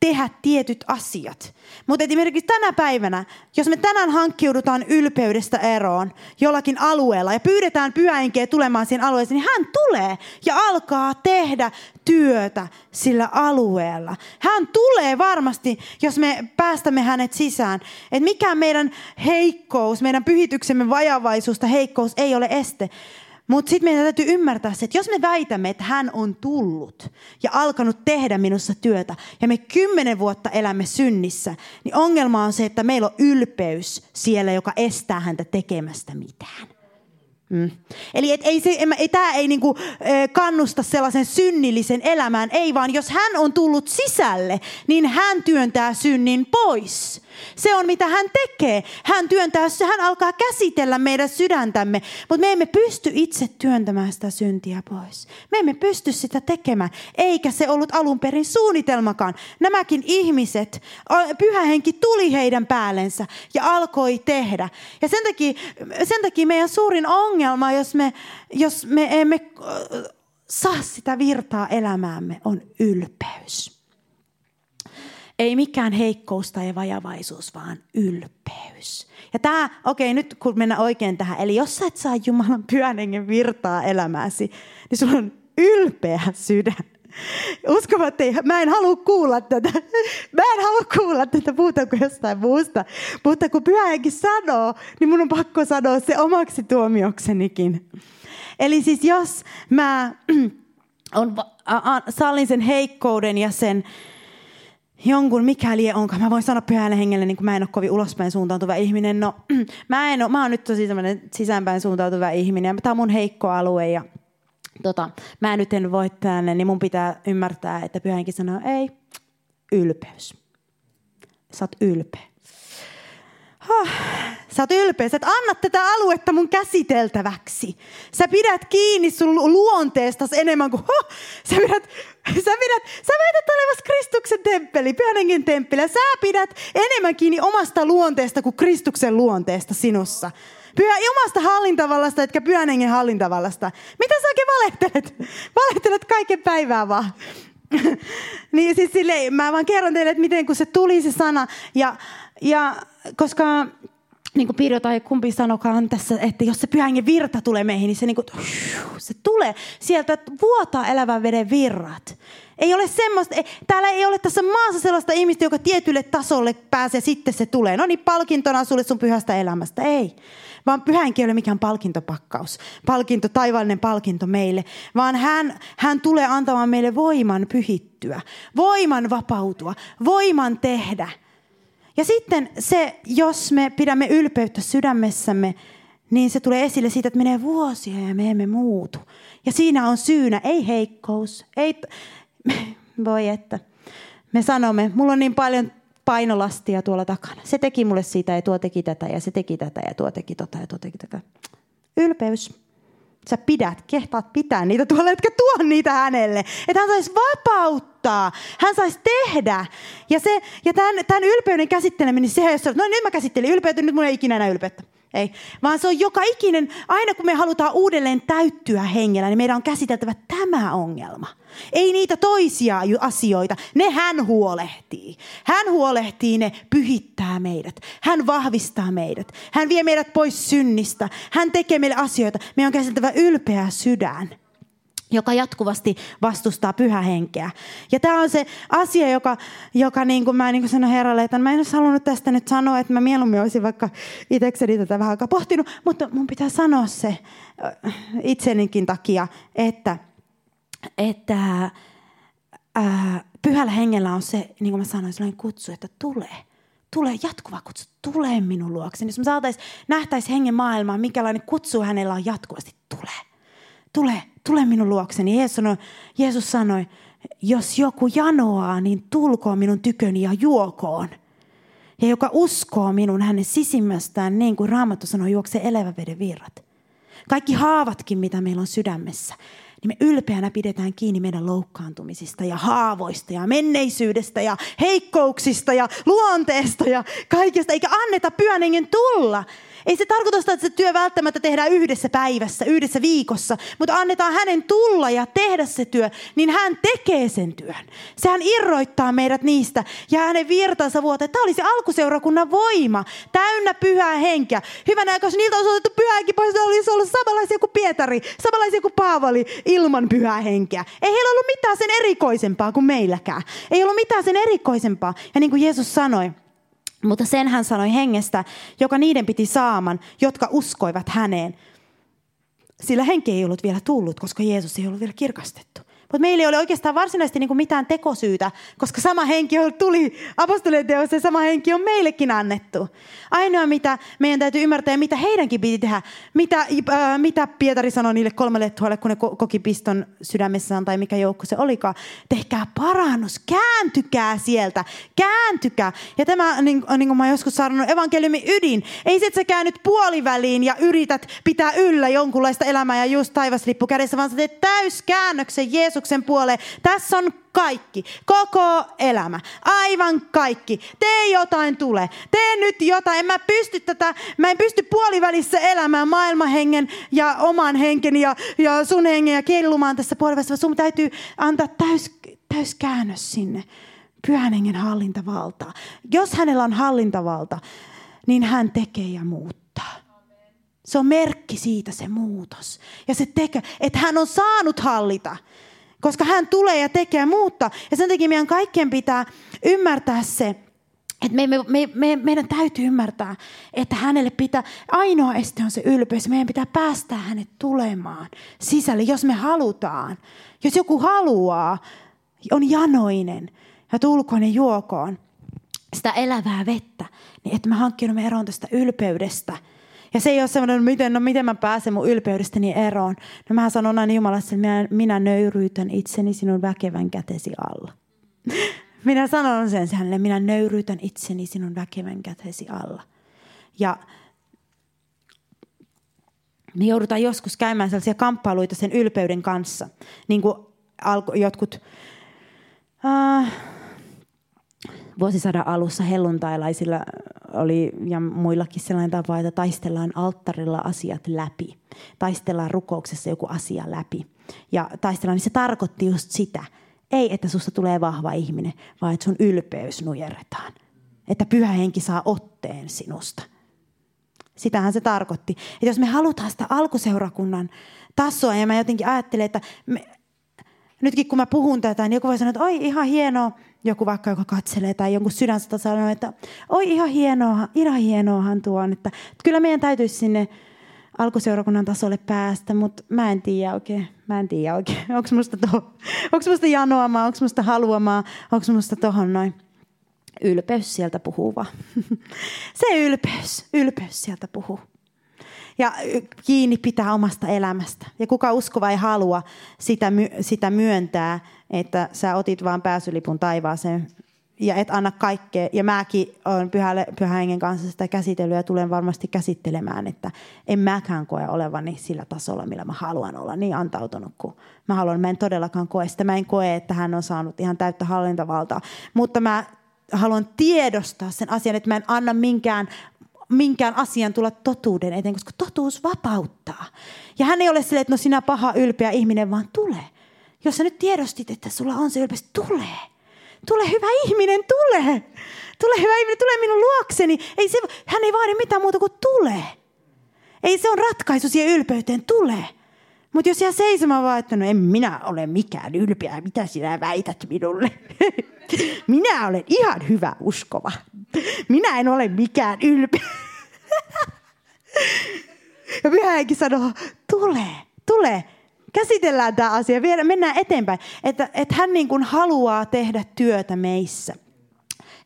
tehdä tietyt asiat. Mutta esimerkiksi tänä päivänä, jos me tänään hankkiudutaan ylpeydestä eroon jollakin alueella ja pyydetään pyhäinkeä tulemaan siihen alueeseen, niin hän tulee ja alkaa tehdä työtä sillä alueella. Hän tulee varmasti, jos me päästämme hänet sisään. Että mikä meidän heikkous, meidän pyhityksemme vajavaisuus tai heikkous ei ole este, mutta sitten meidän täytyy ymmärtää se, että jos me väitämme, että hän on tullut ja alkanut tehdä minussa työtä ja me kymmenen vuotta elämme synnissä, niin ongelma on se, että meillä on ylpeys siellä, joka estää häntä tekemästä mitään. Mm. Eli et ei, se, ei, tämä ei niinku, kannusta sellaisen synnillisen elämään, ei vaan jos hän on tullut sisälle, niin hän työntää synnin pois. Se on mitä hän tekee. Hän työntää, hän alkaa käsitellä meidän sydäntämme, mutta me emme pysty itse työntämään sitä syntiä pois. Me emme pysty sitä tekemään, eikä se ollut alun perin suunnitelmakaan. Nämäkin ihmiset, pyhä henki tuli heidän päällensä ja alkoi tehdä. Ja sen takia, sen takia meidän suurin ongelma, jos me, jos me emme saa sitä virtaa elämäämme, on ylpeys. Ei mikään heikkous tai vajavaisuus, vaan ylpeys. Ja tämä, okei, nyt kun mennään oikein tähän. Eli jos sä et saa Jumalan pyhän hengen virtaa elämääsi, niin sulla on ylpeä sydän. Uskova, että ei, mä en halua kuulla tätä. Mä en halua kuulla tätä kuin jostain muusta. Mutta kun pyhä henki sanoo, niin mun on pakko sanoa se omaksi tuomioksenikin. Eli siis jos mä on, sallin sen heikkouden ja sen, jonkun mikäli onko. Mä voin sanoa pyhälle hengelle, niin kuin mä en ole kovin ulospäin suuntautuva ihminen. No, mä, en ole, mä oon nyt tosi semmoinen sisäänpäin suuntautuva ihminen. Tämä on mun heikko alue ja tota, mä nyt en voi tänne, niin mun pitää ymmärtää, että pyhänkin sanoo, ei, ylpeys. Sä oot ylpeä. Oh, sä oot ylpeä. Sä et anna tätä aluetta mun käsiteltäväksi. Sä pidät kiinni sun luonteesta enemmän kuin... Oh, sä pidät, sä pidät, sä väität olevas Kristuksen temppeli, pyhän temppeli. Sä pidät enemmän kiinni omasta luonteesta kuin Kristuksen luonteesta sinussa. Pyhä omasta hallintavallasta, etkä pyhän hengen hallintavallasta. Mitä sä oikein valehtelet? Valehtelet kaiken päivää vaan. niin siis silleen, mä vaan kerron teille, että miten kun se tuli se sana. Ja, ja koska niin kuin Pirjo tai kumpi sanokaan tässä, että jos se pyhängen virta tulee meihin, niin se, niin kuin, se tulee sieltä, vuotaa elävän veden virrat. Ei ole semmoista, ei, täällä ei ole tässä maassa sellaista ihmistä, joka tietylle tasolle pääsee, sitten se tulee. No niin, palkintona sulle sun pyhästä elämästä. Ei. Vaan pyhänkin ei ole mikään palkintopakkaus. Palkinto, taivaallinen palkinto meille. Vaan hän, hän tulee antamaan meille voiman pyhittyä. Voiman vapautua. Voiman tehdä. Ja sitten se, jos me pidämme ylpeyttä sydämessämme, niin se tulee esille siitä, että menee vuosia ja me emme muutu. Ja siinä on syynä, ei heikkous, ei, voi että. Me sanomme, mulla on niin paljon painolastia tuolla takana. Se teki mulle siitä ja tuo teki tätä ja se teki tätä ja tuo teki tota ja tuo teki tätä. Ylpeys. Sä pidät, kehtaat pitää niitä tuolla, etkä tuo niitä hänelle. Että hän saisi vapauttaa, hän saisi tehdä. Ja, se, ja tämän, tämän ylpeyden käsitteleminen, se, jos no nyt mä käsittelin ylpeyttä, nyt mulla ei ikinä enää ylpeyttä. Ei, vaan se on joka ikinen, aina kun me halutaan uudelleen täyttyä hengellä, niin meidän on käsiteltävä tämä ongelma. Ei niitä toisia asioita, ne hän huolehtii. Hän huolehtii, ne pyhittää meidät. Hän vahvistaa meidät. Hän vie meidät pois synnistä. Hän tekee meille asioita. Meidän on käsiteltävä ylpeä sydän joka jatkuvasti vastustaa pyhähenkeä. Ja tämä on se asia, joka, joka niin kuin mä niin kuin sanoin herralle, että mä en olisi halunnut tästä nyt sanoa, että mä mieluummin olisin vaikka itsekseni tätä vähän aikaa pohtinut, mutta mun pitää sanoa se äh, itsenikin takia, että, että ää, pyhällä hengellä on se, niin kuin mä sanoin, sellainen kutsu, että tulee. Tulee jatkuva kutsu, tulee minun luokseni. Jos me saataisiin, nähtäisiin hengen maailmaa, minkälainen kutsu hänellä on jatkuvasti, tulee. Tule, tule minun luokseni. Jeesus sanoi, Jeesus sanoi, jos joku janoaa, niin tulkoon minun tyköni ja juokoon. Ja joka uskoo minun hänen sisimmästään, niin kuin Raamattu sanoi, juoksee elävä veden virrat. Kaikki haavatkin, mitä meillä on sydämessä, niin me ylpeänä pidetään kiinni meidän loukkaantumisista ja haavoista ja menneisyydestä ja heikkouksista ja luonteesta ja kaikesta, eikä anneta pyhän tulla. Ei se tarkoita sitä, että se työ välttämättä tehdään yhdessä päivässä, yhdessä viikossa, mutta annetaan hänen tulla ja tehdä se työ, niin hän tekee sen työn. Sehän irroittaa meidät niistä ja hänen virtansa vuoteen. Tämä oli se alkuseurakunnan voima, täynnä pyhää henkeä. Hyvänä jos niiltä olisi otettu pyhääkin pois, ne olisi ollut samanlaisia kuin Pietari, samanlaisia kuin Paavali ilman pyhää henkeä. Ei heillä ollut mitään sen erikoisempaa kuin meilläkään. Ei ollut mitään sen erikoisempaa. Ja niin kuin Jeesus sanoi, mutta sen hän sanoi hengestä, joka niiden piti saaman, jotka uskoivat häneen. Sillä henki ei ollut vielä tullut, koska Jeesus ei ollut vielä kirkastettu. Mutta meillä ei ole oikeastaan varsinaisesti niin kuin mitään tekosyytä, koska sama henki tuli apostolien teossa ja sama henki on meillekin annettu. Ainoa, mitä meidän täytyy ymmärtää ja mitä heidänkin piti tehdä, mitä, äh, mitä Pietari sanoi niille kolmelle tuhalle, kun ne koki piston sydämessään tai mikä joukko se olikaan. Tehkää parannus, kääntykää sieltä, kääntykää. Ja tämä, niin, niin kuin mä joskus sanonut, evankeliumin ydin. Ei se, että sä käännyt puoliväliin ja yrität pitää yllä jonkunlaista elämää ja just taivaslippu kädessä, vaan sä teet täyskäännöksen Jeesuksen puoleen. Tässä on kaikki, koko elämä, aivan kaikki. Tee jotain tule, tee nyt jotain. En mä pysty tätä, mä en pysty puolivälissä elämään maailmanhengen ja oman henken ja, ja sun hengen ja kellumaan tässä puolivälissä. Sun täytyy antaa täys, täyskäännös sinne pyhän hengen hallintavaltaa. Jos hänellä on hallintavalta, niin hän tekee ja muuttaa. Se on merkki siitä se muutos. Ja se tekee, että hän on saanut hallita. Koska hän tulee ja tekee muuttaa. Ja sen takia meidän kaikkien pitää ymmärtää se, että me, me, me, me, meidän täytyy ymmärtää, että hänelle pitää, ainoa este on se ylpeys. Meidän pitää päästää hänet tulemaan sisälle, jos me halutaan. Jos joku haluaa, on janoinen ja tulkoon ja juokoon sitä elävää vettä, niin että mä hankkiudumme eroon tästä ylpeydestä. Ja se ei ole semmoinen, miten, no miten mä pääsen mun ylpeydestäni eroon. No mä sanon aina Jumalassa, että minä, minä nöyryytän itseni sinun väkevän kätesi alla. minä sanon sen hänelle, minä nöyryytän itseni sinun väkevän kätesi alla. Ja me joudutaan joskus käymään sellaisia kamppailuita sen ylpeyden kanssa. Niin kuin alko, jotkut... Uh, vuosisadan alussa helluntailaisilla oli ja muillakin sellainen tapa, että taistellaan alttarilla asiat läpi. Taistellaan rukouksessa joku asia läpi. Ja taistellaan, niin se tarkoitti just sitä. Ei, että susta tulee vahva ihminen, vaan että sun ylpeys nujerretaan. Että pyhä henki saa otteen sinusta. Sitähän se tarkoitti. Että jos me halutaan sitä alkuseurakunnan tasoa, ja mä jotenkin ajattelen, että me, nytkin kun mä puhun tätä, niin joku voi sanoa, että oi ihan hienoa, joku vaikka, joka katselee tai jonkun sydänstä sanoo, että oi ihan hienoa, ihan hienoahan tuo on. Että, kyllä meidän täytyisi sinne alkuseurakunnan tasolle päästä, mutta mä en tiedä oikein. Mä en tiedä oikein. Onko musta, to, musta janoamaa, onko musta haluamaa, onko musta tohon noin. Ylpeys sieltä puhuu vaan. Se ylpeys, ylpeys sieltä puhuu ja kiinni pitää omasta elämästä. Ja kuka uskova ei halua sitä, sitä myöntää, että sä otit vaan pääsylipun taivaaseen ja et anna kaikkea. Ja mäkin olen pyhä, pyhä hengen kanssa sitä käsitellyt ja tulen varmasti käsittelemään, että en mäkään koe olevani sillä tasolla, millä mä haluan olla niin antautunut kuin mä haluan. Mä en todellakaan koe sitä. Mä en koe, että hän on saanut ihan täyttä hallintavaltaa. Mutta mä haluan tiedostaa sen asian, että mä en anna minkään minkään asian tulla totuuden eteen, koska totuus vapauttaa. Ja hän ei ole silleen, että no sinä paha, ylpeä ihminen, vaan tule. Jos sä nyt tiedostit, että sulla on se ylpeys, tule. Tule hyvä ihminen, tule. Tule hyvä ihminen, tule minun luokseni. Ei se, hän ei vaadi mitään muuta kuin tule. Ei se on ratkaisu siihen ylpeyteen, tule. Mutta jos jää seisomaan vaan, että no en minä ole mikään ylpeä, mitä sinä väität minulle? minä olen ihan hyvä uskova. Minä en ole mikään ylpeä. ja pyhähenki sanoo, tule, tule, käsitellään tämä asia, vielä mennään eteenpäin. Että, että hän niin kuin haluaa tehdä työtä meissä.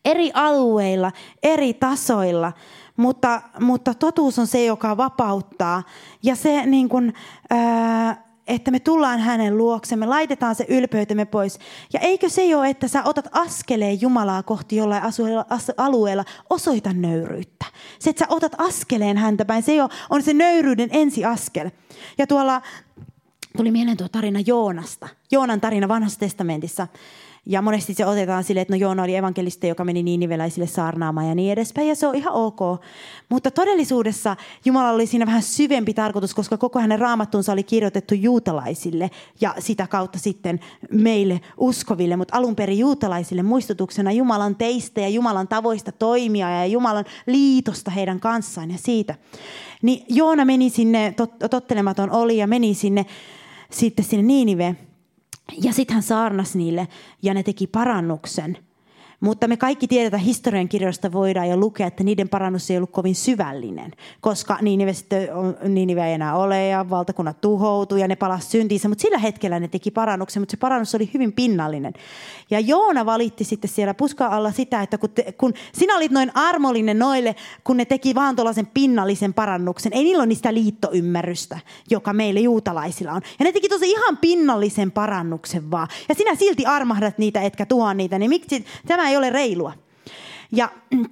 Eri alueilla, eri tasoilla, mutta, mutta totuus on se, joka vapauttaa. Ja se niin kuin, ää, että me tullaan hänen luoksemme, laitetaan se ylpeytemme pois. Ja eikö se ole, että sä otat askeleen Jumalaa kohti jollain alueella, osoita nöyryyttä. Se, että sä otat askeleen häntä päin, se on se nöyryyden ensiaskel. Ja tuolla tuli mieleen tuo tarina Joonasta. Joonan tarina vanhassa testamentissa. Ja monesti se otetaan sille, että no Joona oli evankelista, joka meni niiniveläisille saarnaamaan ja niin edespäin. Ja se on ihan ok. Mutta todellisuudessa Jumala oli siinä vähän syvempi tarkoitus, koska koko hänen raamattunsa oli kirjoitettu juutalaisille ja sitä kautta sitten meille uskoville. Mutta alun perin juutalaisille muistutuksena Jumalan teistä ja Jumalan tavoista toimia ja Jumalan liitosta heidän kanssaan ja siitä. Niin Joona meni sinne, tot, tottelematon oli ja meni sinne sitten sinne Niiniveen ja sitten hän saarnas niille ja ne teki parannuksen. Mutta me kaikki tiedetään historian kirjoista voidaan jo lukea, että niiden parannus ei ollut kovin syvällinen, koska Niinive, sitten, Niinive ei enää ole ja valtakunnat tuhoutui ja ne palasivat syntiinsä. Mutta sillä hetkellä ne teki parannuksen, mutta se parannus oli hyvin pinnallinen. Ja Joona valitti sitten siellä puskan alla sitä, että kun, te, kun sinä olit noin armollinen noille, kun ne teki vaan tuollaisen pinnallisen parannuksen. Ei niillä ole niistä liittoymmärrystä, joka meille juutalaisilla on. Ja ne teki tosi ihan pinnallisen parannuksen vaan. Ja sinä silti armahdat niitä, etkä tuo niitä. Niin miksi tämä ei ole reilua? Ja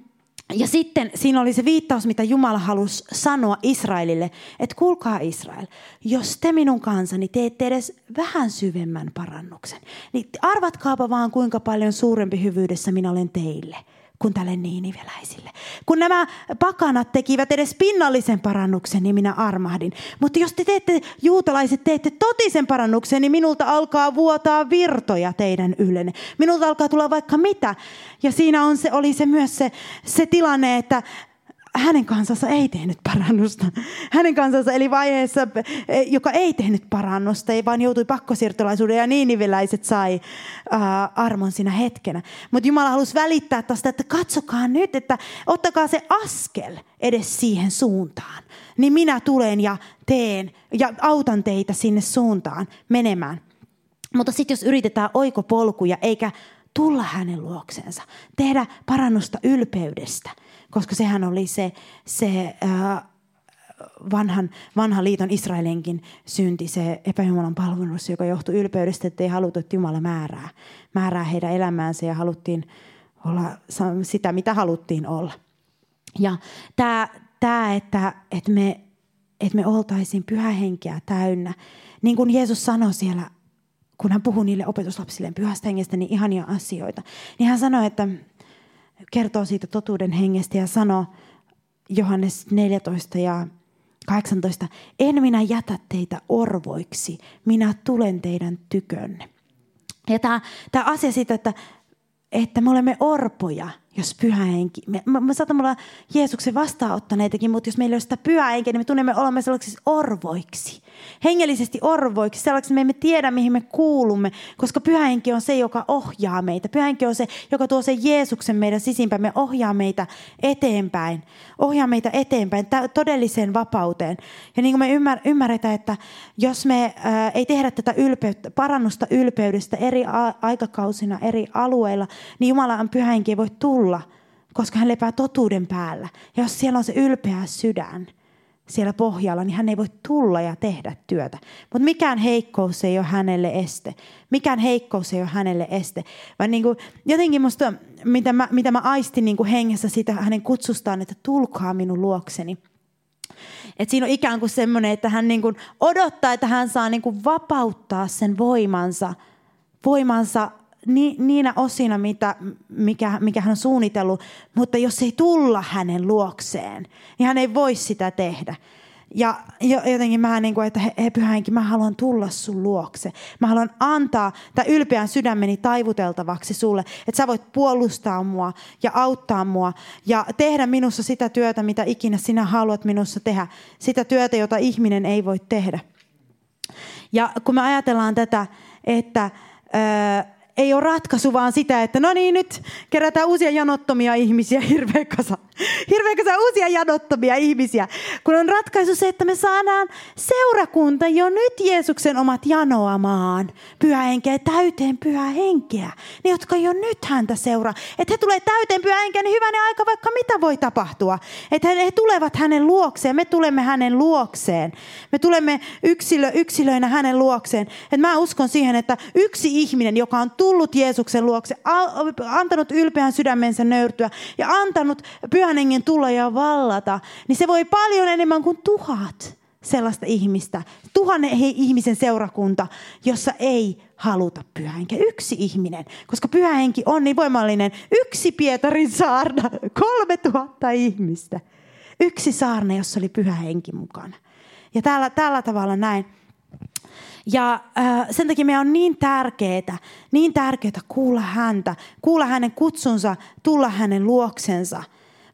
ja sitten siinä oli se viittaus, mitä Jumala halusi sanoa Israelille, että kuulkaa Israel, jos te minun kansani teette edes vähän syvemmän parannuksen, niin arvatkaapa vaan kuinka paljon suurempi hyvyydessä minä olen teille – kuin tälle niiniveläisille. Kun nämä pakanat tekivät edes pinnallisen parannuksen, niin minä armahdin. Mutta jos te teette, juutalaiset, teette totisen parannuksen, niin minulta alkaa vuotaa virtoja teidän yllenne. Minulta alkaa tulla vaikka mitä. Ja siinä on se, oli se myös se, se tilanne, että hänen kansansa ei tehnyt parannusta. Hänen kansansa eli vaiheessa, eh, joka ei tehnyt parannusta, ei vaan joutui pakkosiirtolaisuuden ja niiniveläiset sai uh, armon siinä hetkenä. Mutta Jumala halusi välittää tästä, että katsokaa nyt, että ottakaa se askel edes siihen suuntaan. Niin minä tulen ja teen ja autan teitä sinne suuntaan menemään. Mutta sitten jos yritetään oikopolkuja eikä tulla hänen luoksensa, tehdä parannusta ylpeydestä – koska sehän oli se, se äh, vanhan, vanhan liiton Israelinkin synti, se epäjumalan palvelus, joka johtui ylpeydestä, että ei haluttu, että Jumala määrää, määrää heidän elämäänsä ja haluttiin olla sitä, mitä haluttiin olla. Ja tämä, tämä että, että me, että me oltaisiin pyhähenkeä täynnä, niin kuin Jeesus sanoi siellä, kun hän puhui niille opetuslapsille pyhästä hengestä, niin ihania asioita, niin hän sanoi, että kertoo siitä totuuden hengestä ja sanoo Johannes 14 ja 18, en minä jätä teitä orvoiksi, minä tulen teidän tykönne. Ja tämä, tämä asia siitä, että, että me olemme orpoja – jos pyhä henki, me, me, me saatamme olla Jeesuksen vastaanottaneitakin, mutta jos meillä on sitä pyhä henki, niin me tunnemme olemme sellaisiksi orvoiksi. Hengellisesti orvoiksi, sellaisiksi me emme tiedä, mihin me kuulumme, koska pyhä henki on se, joka ohjaa meitä. Pyhä henki on se, joka tuo sen Jeesuksen meidän sisimpään. Me ohjaa meitä eteenpäin, ohjaa meitä eteenpäin todelliseen vapauteen. Ja niin kuin me ymmär, ymmärretään, että jos me ää, ei tehdä tätä ylpeyttä, parannusta ylpeydestä eri a- aikakausina, eri alueilla, niin Jumalan pyhä henki ei voi tulla tulla, koska hän lepää totuuden päällä. Ja jos siellä on se ylpeä sydän siellä pohjalla, niin hän ei voi tulla ja tehdä työtä. Mutta mikään heikkous ei ole hänelle este. Mikään heikkous ei ole hänelle este. Vaan niin kuin, jotenkin musta, mitä mä, mitä mä aistin niin kuin hengessä sitä hänen kutsustaan, että tulkaa minun luokseni. Et siinä on ikään kuin semmoinen, että hän niin kuin odottaa, että hän saa niin kuin vapauttaa sen voimansa, voimansa ni, niinä osina, mitä, mikä, mikä hän on suunnitellut, mutta jos ei tulla hänen luokseen, niin hän ei voi sitä tehdä. Ja jotenkin mä niin kuin, että he, he pyhänkin, mä haluan tulla sun luokse. Mä haluan antaa tämä ylpeän sydämeni taivuteltavaksi sulle, että sä voit puolustaa mua ja auttaa mua ja tehdä minussa sitä työtä, mitä ikinä sinä haluat minussa tehdä. Sitä työtä, jota ihminen ei voi tehdä. Ja kun me ajatellaan tätä, että... Ei ole ratkaisu vaan sitä, että no niin, nyt kerätään uusia janottomia ihmisiä, hirveä kasa. Hirveä kasa uusia janottomia ihmisiä. Kun on ratkaisu se, että me saadaan seurakunta jo nyt Jeesuksen omat janoamaan pyhä henkeä, täyteen pyhää henkeä. Ne, jotka jo nyt häntä seuraa. Että he tulee täyteen pyhä henkeä, niin hyvänen aika vaikka mitä voi tapahtua. Että he, tulevat hänen luokseen, me tulemme hänen luokseen. Me tulemme yksilö, yksilöinä hänen luokseen. Että mä uskon siihen, että yksi ihminen, joka on tullut Jeesuksen luokse, antanut ylpeän sydämensä nöyrtyä ja antanut pyhän hengen tulla ja vallata, niin se voi paljon enemmän kuin tuhat sellaista ihmistä, tuhannen ihmisen seurakunta, jossa ei haluta pyhänkä. Yksi ihminen, koska pyhähenki on niin voimallinen. Yksi Pietarin saarna, kolme tuhatta ihmistä. Yksi saarna, jossa oli pyhähenki mukana. Ja tällä, tällä tavalla näin. Ja äh, sen takia meidän on niin tärkeää, niin tärkeää kuulla häntä, kuulla hänen kutsunsa, tulla hänen luoksensa.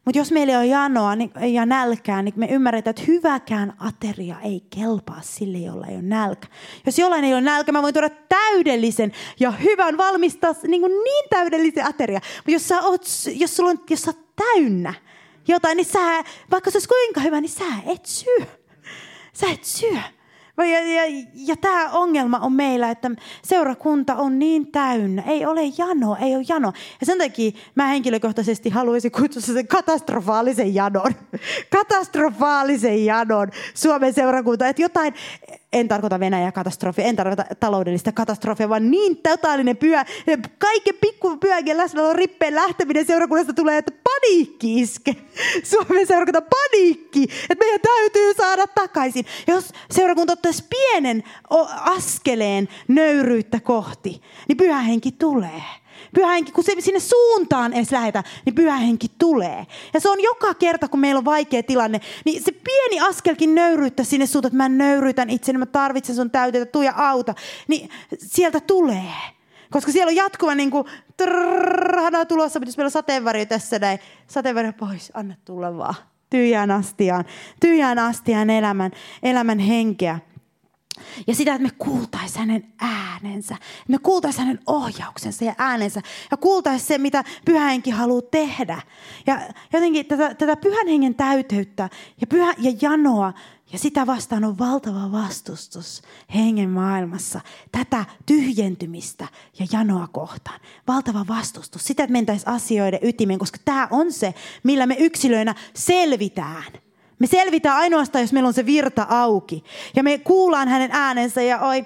Mutta jos meillä on janoa niin, ja nälkää, niin me ymmärretään, että hyväkään ateria ei kelpaa sille, jolla ei ole nälkä. Jos jollain ei ole nälkä, mä voin tuoda täydellisen ja hyvän valmistaa niin, kuin niin täydellisen ateria. Mutta jos, sä oot, jos, sulla on, jos sä täynnä jotain, niin sä, vaikka se olisi kuinka hyvä, niin sä et syö. Sä et syö. Ja, ja, ja tämä ongelma on meillä, että seurakunta on niin täynnä. Ei ole jano, ei ole jano. Ja sen takia mä henkilökohtaisesti haluaisin kutsua sen katastrofaalisen janon. Katastrofaalisen janon Suomen seurakunta. Että jotain, en tarkoita Venäjä katastrofi, en tarkoita taloudellista katastrofia, vaan niin totaalinen pyhä, kaiken pikku pyhänkin läsnäolo rippeen lähteminen seurakunnasta tulee, että paniikki iske. Suomen seurakunta paniikki, että meidän täytyy saada takaisin. Jos seurakunta ottaisi pienen askeleen nöyryyttä kohti, niin pyhä henki tulee. Pyhä henki, kun se sinne suuntaan edes lähetä, niin pyhä henki tulee. Ja se on joka kerta, kun meillä on vaikea tilanne, niin se pieni askelkin nöyryyttä sinne suuntaan, että mä nöyryytän itseni, mä tarvitsen sun täytetä, tuu ja auta. Niin sieltä tulee. Koska siellä on jatkuva niin kuin, trrrr, tulossa, jos meillä sateenvarjo tässä näin, sateenvarjo pois, anna tulla vaan. Tyhjään astiaan, tyhjään astiaan elämän, elämän henkeä. Ja sitä, että me kuultaisiin hänen äänensä. Me kuultaisiin hänen ohjauksensa ja äänensä. Ja kuultaisiin se, mitä pyhä henki haluaa tehdä. Ja jotenkin tätä, tätä pyhän hengen täyteyttä ja, pyhä, ja janoa ja sitä vastaan on valtava vastustus hengen maailmassa. Tätä tyhjentymistä ja janoa kohtaan. Valtava vastustus. Sitä, että mentäisiin asioiden ytimeen, koska tämä on se, millä me yksilöinä selvitään – me selvitään ainoastaan, jos meillä on se virta auki. Ja me kuullaan hänen äänensä ja oi,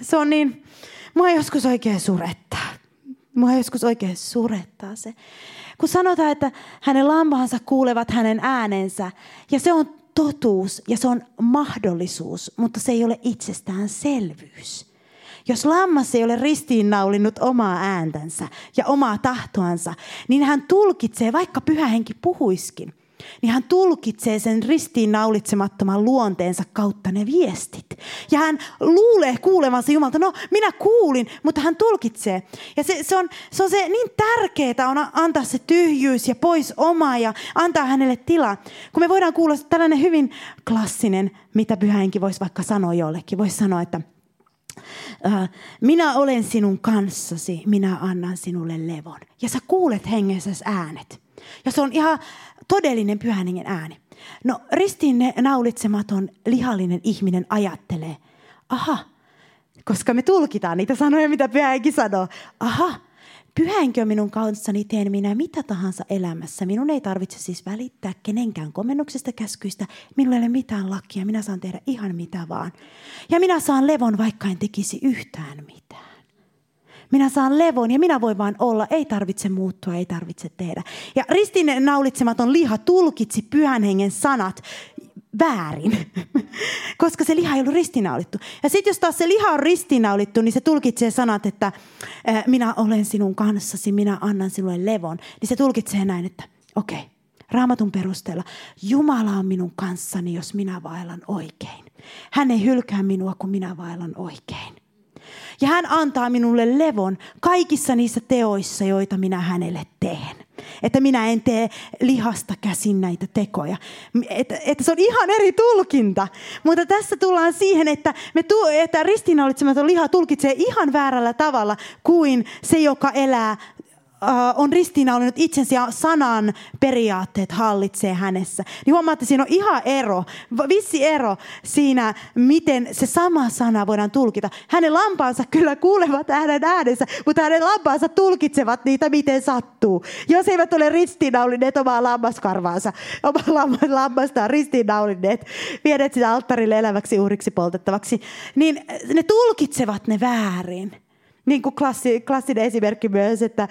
se on niin, mua joskus oikein surettaa. Mua joskus oikein surettaa se. Kun sanotaan, että hänen lampaansa kuulevat hänen äänensä ja se on totuus ja se on mahdollisuus, mutta se ei ole itsestäänselvyys. Jos lammas ei ole ristiinnaulinut omaa ääntänsä ja omaa tahtoansa, niin hän tulkitsee, vaikka pyhä henki puhuiskin – niin hän tulkitsee sen ristiinnaulitsemattoman luonteensa kautta ne viestit. Ja hän luulee kuulevansa Jumalta, no minä kuulin, mutta hän tulkitsee. Ja se, se, on, se on se niin tärkeää on antaa se tyhjyys ja pois oma ja antaa hänelle tilaa. Kun me voidaan kuulla tällainen hyvin klassinen, mitä pyhäinkin voisi vaikka sanoa jollekin. Voisi sanoa, että minä olen sinun kanssasi, minä annan sinulle levon. Ja sä kuulet hengessä äänet. Ja se on ihan todellinen pyhän ääni. No ristiin naulitsematon lihallinen ihminen ajattelee, aha, koska me tulkitaan niitä sanoja, mitä pyhänkin sanoo. Aha, pyhänki on minun kanssani, teen minä mitä tahansa elämässä. Minun ei tarvitse siis välittää kenenkään komennuksesta käskyistä. Minulla ei ole mitään lakia, minä saan tehdä ihan mitä vaan. Ja minä saan levon, vaikka en tekisi yhtään mitään. Minä saan levon ja minä voin vain olla. Ei tarvitse muuttua, ei tarvitse tehdä. Ja ristin naulitsematon liha tulkitsi pyhän hengen sanat väärin, koska se liha ei ollut ristinaulittu. Ja sitten jos taas se liha on ristinaulittu, niin se tulkitsee sanat, että minä olen sinun kanssasi, minä annan sinulle levon. Niin se tulkitsee näin, että okei, raamatun perusteella Jumala on minun kanssani, jos minä vaellan oikein. Hän ei hylkää minua, kun minä vaellan oikein. Ja hän antaa minulle levon kaikissa niissä teoissa, joita minä hänelle teen. Että minä en tee lihasta käsin näitä tekoja. Että, että se on ihan eri tulkinta. Mutta tässä tullaan siihen, että, me tu, että ristiinnaulitsematon liha tulkitsee ihan väärällä tavalla kuin se, joka elää on ristiinnaulannut itsensä ja sanan periaatteet hallitsee hänessä. Niin huomaatte, siinä on ihan ero, vissi ero siinä, miten se sama sana voidaan tulkita. Hänen lampaansa kyllä kuulevat hänen äänensä, mutta hänen lampaansa tulkitsevat niitä, miten sattuu. Jos eivät ole ristiinnaulineet omaa lammaskarvaansa, omaa lammastaan ristiinnaulineet, vieneet sitä alttarille eläväksi uhriksi poltettavaksi, niin ne tulkitsevat ne väärin. Niin kuin klassi, klassinen esimerkki myös, että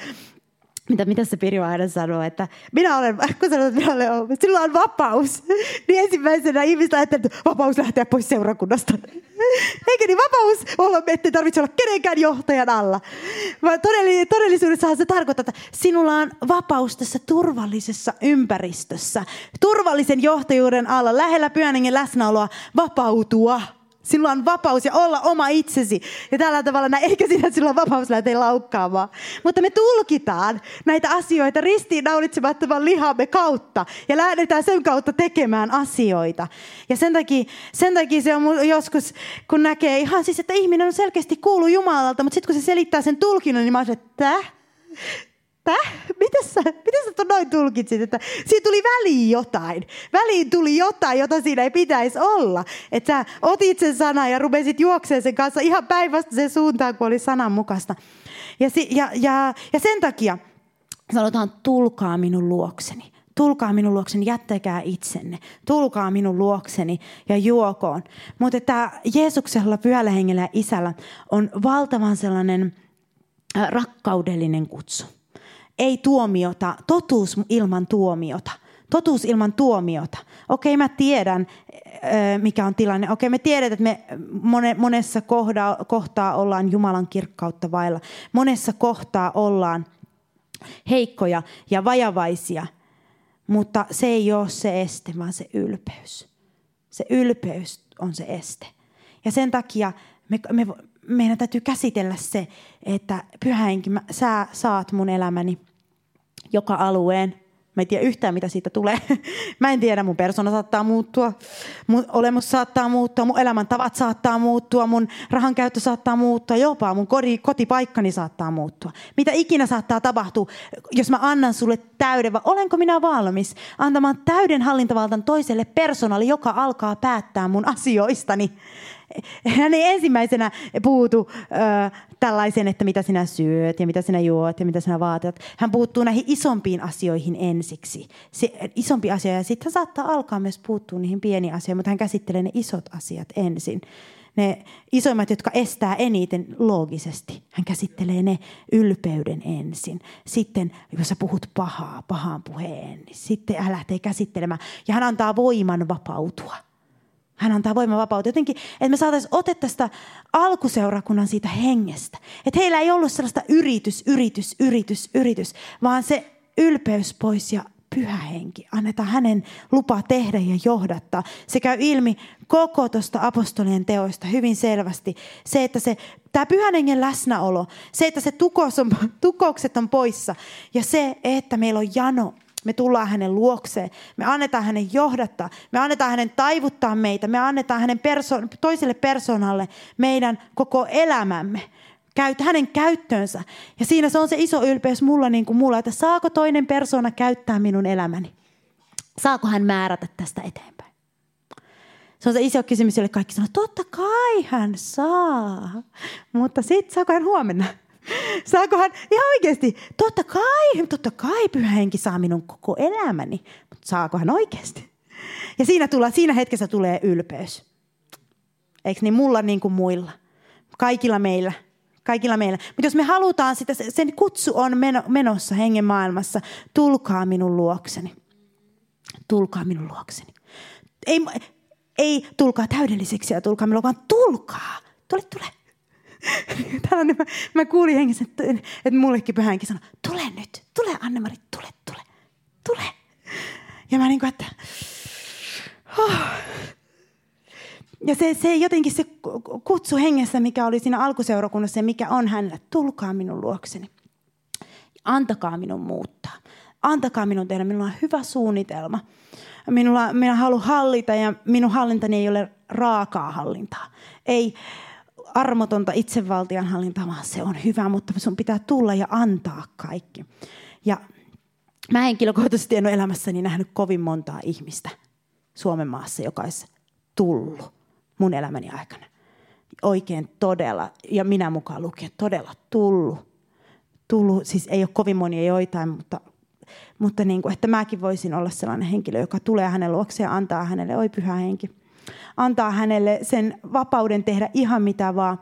mitä, mitä se Pirjo aina sanoo, että minä olen, kun sanot, että minä olen, sillä on vapaus, niin ensimmäisenä ihmiset ajattelee, että vapaus lähteä pois seurakunnasta. Eikä niin vapaus olla, että tarvitse olla kenenkään johtajan alla. Vaan todellisuudessahan se tarkoittaa, että sinulla on vapaus tässä turvallisessa ympäristössä, turvallisen johtajuuden alla, lähellä pyhänengen läsnäoloa, vapautua Sinulla on vapaus ja olla oma itsesi. Ja tällä tavalla, näin, eikä siinä, että sinulla on vapaus lähteä laukkaamaan. Mutta me tulkitaan näitä asioita ristiinnaulitsemattoman lihamme kautta. Ja lähdetään sen kautta tekemään asioita. Ja sen takia, sen takia se on joskus, kun näkee ihan siis, että ihminen on selkeästi kuulu Jumalalta. Mutta sitten kun se selittää sen tulkinnon, niin mä oon, että Täh? Miten sä, miten sä noin tulkitsit, että siinä tuli väliin jotain. Väliin tuli jotain, jota siinä ei pitäisi olla. Että sä otit sen sanan ja rupesit juoksemaan sen kanssa ihan sen suuntaan, kun oli sanan mukaista. Ja, ja, ja, ja sen takia sanotaan, tulkaa minun luokseni. Tulkaa minun luokseni, jättäkää itsenne. Tulkaa minun luokseni ja juokoon. Mutta tämä Jeesuksella, pyhällä hengellä ja isällä on valtavan sellainen rakkaudellinen kutsu ei tuomiota, totuus ilman tuomiota. Totuus ilman tuomiota. Okei, mä tiedän, mikä on tilanne. Okei, me tiedetään, että me monessa kohtaa ollaan Jumalan kirkkautta vailla. Monessa kohtaa ollaan heikkoja ja vajavaisia. Mutta se ei ole se este, vaan se ylpeys. Se ylpeys on se este. Ja sen takia me, me, meidän täytyy käsitellä se, että pyhä sä saat mun elämäni – joka alueen. Mä en tiedä yhtään, mitä siitä tulee. Mä en tiedä, mun persona saattaa muuttua, mun olemus saattaa muuttua, mun elämäntavat saattaa muuttua, mun rahan käyttö saattaa muuttua, jopa mun koti, kotipaikkani saattaa muuttua. Mitä ikinä saattaa tapahtua, jos mä annan sulle täyden, vai olenko minä valmis antamaan täyden hallintavaltan toiselle persoonalle, joka alkaa päättää mun asioistani hän ei ensimmäisenä puutu ö, tällaisen, että mitä sinä syöt ja mitä sinä juot ja mitä sinä vaatat. Hän puuttuu näihin isompiin asioihin ensiksi. Se, isompi asia ja sitten hän saattaa alkaa myös puuttua niihin pieniin asioihin, mutta hän käsittelee ne isot asiat ensin. Ne isoimmat, jotka estää eniten loogisesti. Hän käsittelee ne ylpeyden ensin. Sitten, jos sä puhut pahaa, pahaan puheen, niin sitten hän lähtee käsittelemään. Ja hän antaa voiman vapautua – hän antaa voimavapautta. Jotenkin, että me saataisiin ote tästä alkuseurakunnan siitä hengestä. Että heillä ei ollut sellaista yritys, yritys, yritys, yritys, vaan se ylpeys pois ja pyhä henki. Annetaan hänen lupa tehdä ja johdattaa. Se käy ilmi koko tuosta apostolien teoista hyvin selvästi. Se, että se, tämä pyhän hengen läsnäolo, se, että se tukos on, tukoukset on poissa ja se, että meillä on jano me tullaan hänen luokseen. Me annetaan hänen johdattaa. Me annetaan hänen taivuttaa meitä. Me annetaan hänen perso- toiselle persoonalle meidän koko elämämme. Käyt, hänen käyttöönsä. Ja siinä se on se iso ylpeys mulla niin kuin mulla, että saako toinen persona käyttää minun elämäni? Saako hän määrätä tästä eteenpäin? Se on se iso kysymys, jolle kaikki sanoo, totta kai hän saa. Mutta sitten saako hän huomenna? Saakohan ihan oikeasti, totta kai, totta kai pyhä henki saa minun koko elämäni, mutta saakohan oikeasti? Ja siinä, tulla, siinä hetkessä tulee ylpeys. Eikö niin mulla niin kuin muilla? Kaikilla meillä. Kaikilla meillä. Mutta jos me halutaan sitä, sen kutsu on menossa hengen maailmassa, tulkaa minun luokseni. Tulkaa minun luokseni. Ei, ei tulkaa täydelliseksi ja tulkaa minun, vaan tulkaa. Tule, tule. Tällainen, mä, mä kuulin hengessä, että, että mullekin pyhänkin sanoi, tule nyt, tule Anne-Mari, tule, tule, tule. Ja mä niin kuin, että... Oh. Ja se, se jotenkin se kutsu hengessä, mikä oli siinä alkuseurakunnassa ja mikä on hänellä, tulkaa minun luokseni. Antakaa minun muuttaa. Antakaa minun tehdä, minulla on hyvä suunnitelma. Minulla, minä haluan hallita ja minun hallintani ei ole raakaa hallintaa. Ei, armotonta itsevaltian hallintaa, vaan se on hyvä, mutta sun pitää tulla ja antaa kaikki. Ja mä henkilökohtaisesti en ole elämässäni nähnyt kovin montaa ihmistä Suomen maassa, joka olisi tullut mun elämäni aikana. Oikein todella, ja minä mukaan lukien, todella tullut. tullut. Siis ei ole kovin monia joitain, mutta, mutta niin kuin, että mäkin voisin olla sellainen henkilö, joka tulee hänen luokseen ja antaa hänelle, oi pyhä henki, antaa hänelle sen vapauden tehdä ihan mitä vaan.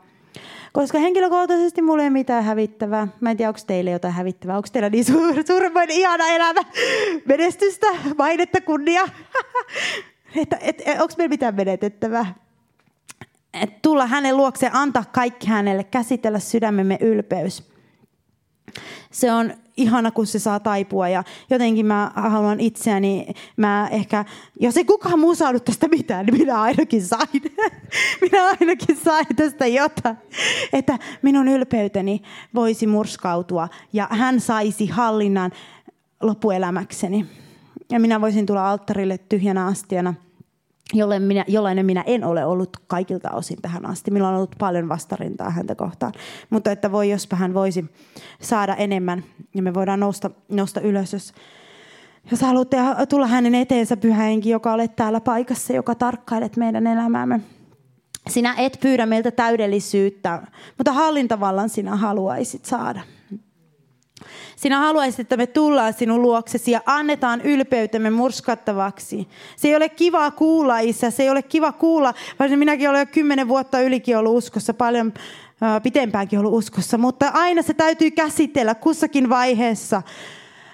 Koska henkilökohtaisesti mulla ei ole mitään hävittävää. Mä en tiedä, onko teille jotain hävittävää. Onko teillä niin suur, suuremmoinen ihana elämä? Menestystä, mainetta, kunnia? että, et, et, onko meillä mitään menetettävää? Et tulla hänen luokseen, antaa kaikki hänelle, käsitellä sydämemme ylpeys. se on ihana, kun se saa taipua ja jotenkin mä haluan itseäni, mä ehkä, jos ei kukaan muu saanut tästä mitään, niin minä ainakin sain. minä ainakin sain tästä jotain. Että minun ylpeyteni voisi murskautua ja hän saisi hallinnan loppuelämäkseni. Ja minä voisin tulla alttarille tyhjänä astiana – jolle minä, jollainen minä en ole ollut kaikilta osin tähän asti. Minulla on ollut paljon vastarintaa häntä kohtaan. Mutta että voi, jospa hän voisi saada enemmän ja me voidaan nousta, nousta ylös, jos, jos haluatte tulla hänen eteensä pyhäinkin, joka olet täällä paikassa, joka tarkkailet meidän elämäämme. Sinä et pyydä meiltä täydellisyyttä, mutta hallintavallan sinä haluaisit saada. Sinä haluaisit, että me tullaan sinun luoksesi ja annetaan ylpeytemme murskattavaksi. Se ei ole kiva kuulla, isä. Se ei ole kiva kuulla, vaikka minäkin olen jo kymmenen vuotta ylikin ollut uskossa, paljon pitempäänkin ollut uskossa. Mutta aina se täytyy käsitellä kussakin vaiheessa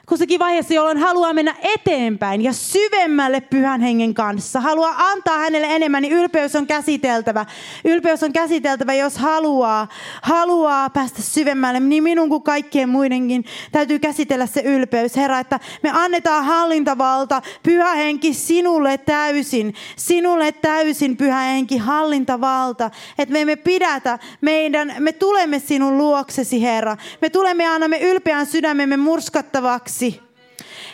kussakin vaiheessa, jolloin haluaa mennä eteenpäin ja syvemmälle pyhän hengen kanssa. Haluaa antaa hänelle enemmän, niin ylpeys on käsiteltävä. Ylpeys on käsiteltävä, jos haluaa, haluaa päästä syvemmälle. Niin minun kuin kaikkien muidenkin täytyy käsitellä se ylpeys. Herra, että me annetaan hallintavalta, pyhä henki sinulle täysin. Sinulle täysin, pyhä henki, hallintavalta. Että me emme pidätä meidän, me tulemme sinun luoksesi, Herra. Me tulemme ja annamme ylpeän sydämemme murskattavaksi hyväksi.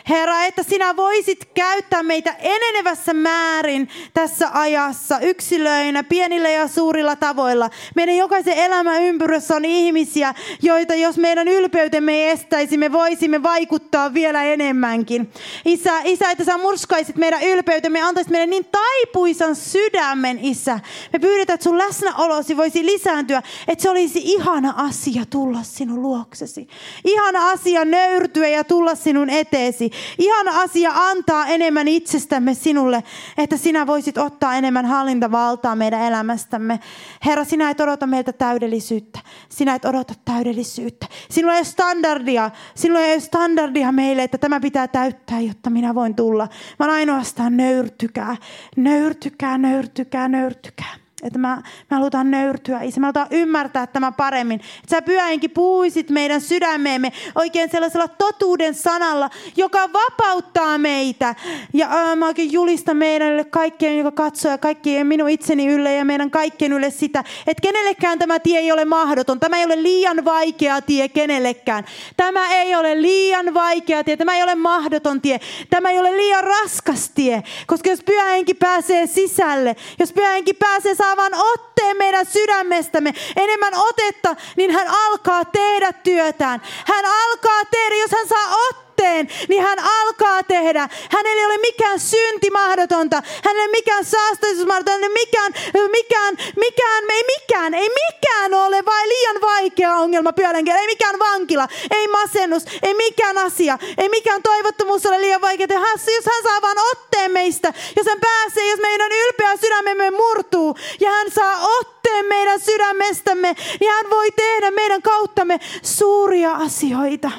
Herra, että sinä voisit käyttää meitä enenevässä määrin tässä ajassa, yksilöinä, pienillä ja suurilla tavoilla. Meidän jokaisen elämän ympyrössä on ihmisiä, joita jos meidän ylpeytemme estäisi, me voisimme vaikuttaa vielä enemmänkin. Isä, isä että sä murskaisit meidän ylpeytemme, antaisit meille niin taipuisan sydämen, Isä. Me pyydetään, että sun läsnäolosi voisi lisääntyä, että se olisi ihana asia tulla sinun luoksesi. Ihana asia nöyrtyä ja tulla sinun eteesi. Ihana asia antaa enemmän itsestämme sinulle, että sinä voisit ottaa enemmän hallintavaltaa meidän elämästämme. Herra, sinä et odota meiltä täydellisyyttä. Sinä et odota täydellisyyttä. Sinulla ei ole standardia. Sinulla ei ole standardia meille, että tämä pitää täyttää, jotta minä voin tulla. Vaan ainoastaan nöyrtykää. Nöyrtykää, nöyrtykää, nöyrtykää. Että mä, me halutaan nöyrtyä, Isä. Me halutaan ymmärtää tämä paremmin. Että sä pyhäinkin puhuisit meidän sydämeemme oikein sellaisella totuuden sanalla, joka vapauttaa meitä. Ja ää, mä oikein julistan meidän kaikkien, joka katsoo ja kaikkien minun itseni ylle ja meidän kaikkien ylle sitä, että kenellekään tämä tie ei ole mahdoton. Tämä ei ole liian vaikea tie kenellekään. Tämä ei ole liian vaikea tie. Tämä ei ole mahdoton tie. Tämä ei ole liian raskas tie. Koska jos pyhähenki pääsee sisälle, jos pyhähenki pääsee saa vaan otteen meidän sydämestämme, enemmän otetta, niin hän alkaa tehdä työtään. Hän alkaa tehdä, jos hän saa otteen, niin hän alkaa tehdä. Hänellä ei ole mikään synti mahdotonta. Ole mikään saastaisuus mahdotonta. Mikään, mikään, mikään, ei mikään, ei mikään ole vai liian vaikea ongelma pyörän Ei mikään vankila, ei masennus, ei mikään asia, ei mikään toivottomuus ole liian vaikea. Hän, jos hän saa vaan otteen meistä, jos hän pääsee, jos meidän ylpeä sydämemme murtuu ja hän saa otteen meidän sydämestämme, niin hän voi tehdä meidän kauttamme suuria asioita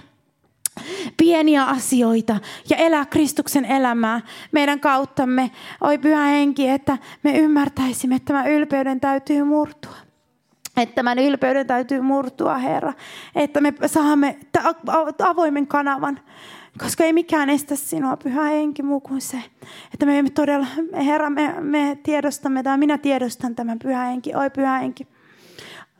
pieniä asioita ja elää Kristuksen elämää meidän kauttamme. Oi pyhä henki, että me ymmärtäisimme, että tämä ylpeyden täytyy murtua. Että tämän ylpeyden täytyy murtua, Herra. Että me saamme avoimen kanavan. Koska ei mikään estä sinua, pyhä henki, muu kuin se. Että me todella, Herra, me, me tiedostamme, tai minä tiedostan tämän pyhä henki. Oi pyhä henki,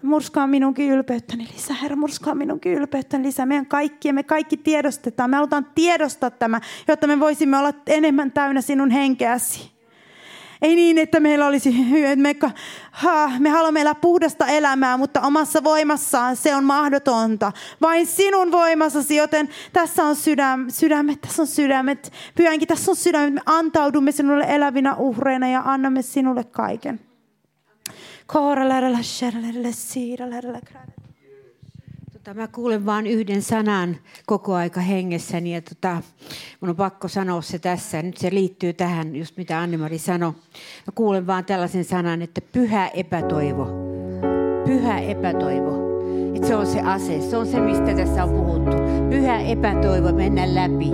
Murskaa minunkin ylpeyttäni lisää. Herra, murskaa minunkin ylpeyttäni lisää. Meidän kaikki, me kaikki tiedostetaan. Me halutaan tiedostaa tämä, jotta me voisimme olla enemmän täynnä sinun henkeäsi. Ei niin, että meillä olisi, että me, ha, me haluamme elää puhdasta elämää, mutta omassa voimassaan se on mahdotonta. Vain sinun voimassasi, joten tässä on sydäm, sydämet, tässä on sydämet. Pyhänkin, tässä on sydämet. Me antaudumme sinulle elävinä uhreina ja annamme sinulle kaiken. Tota, mä kuulen vain yhden sanan koko aika hengessäni ja tota, mun on pakko sanoa se tässä. Nyt se liittyy tähän, just mitä Annemari sanoi. Mä kuulen vaan tällaisen sanan, että pyhä epätoivo. Pyhä epätoivo. Et se on se ase, se on se, mistä tässä on puhuttu. Pyhä epätoivo mennä läpi.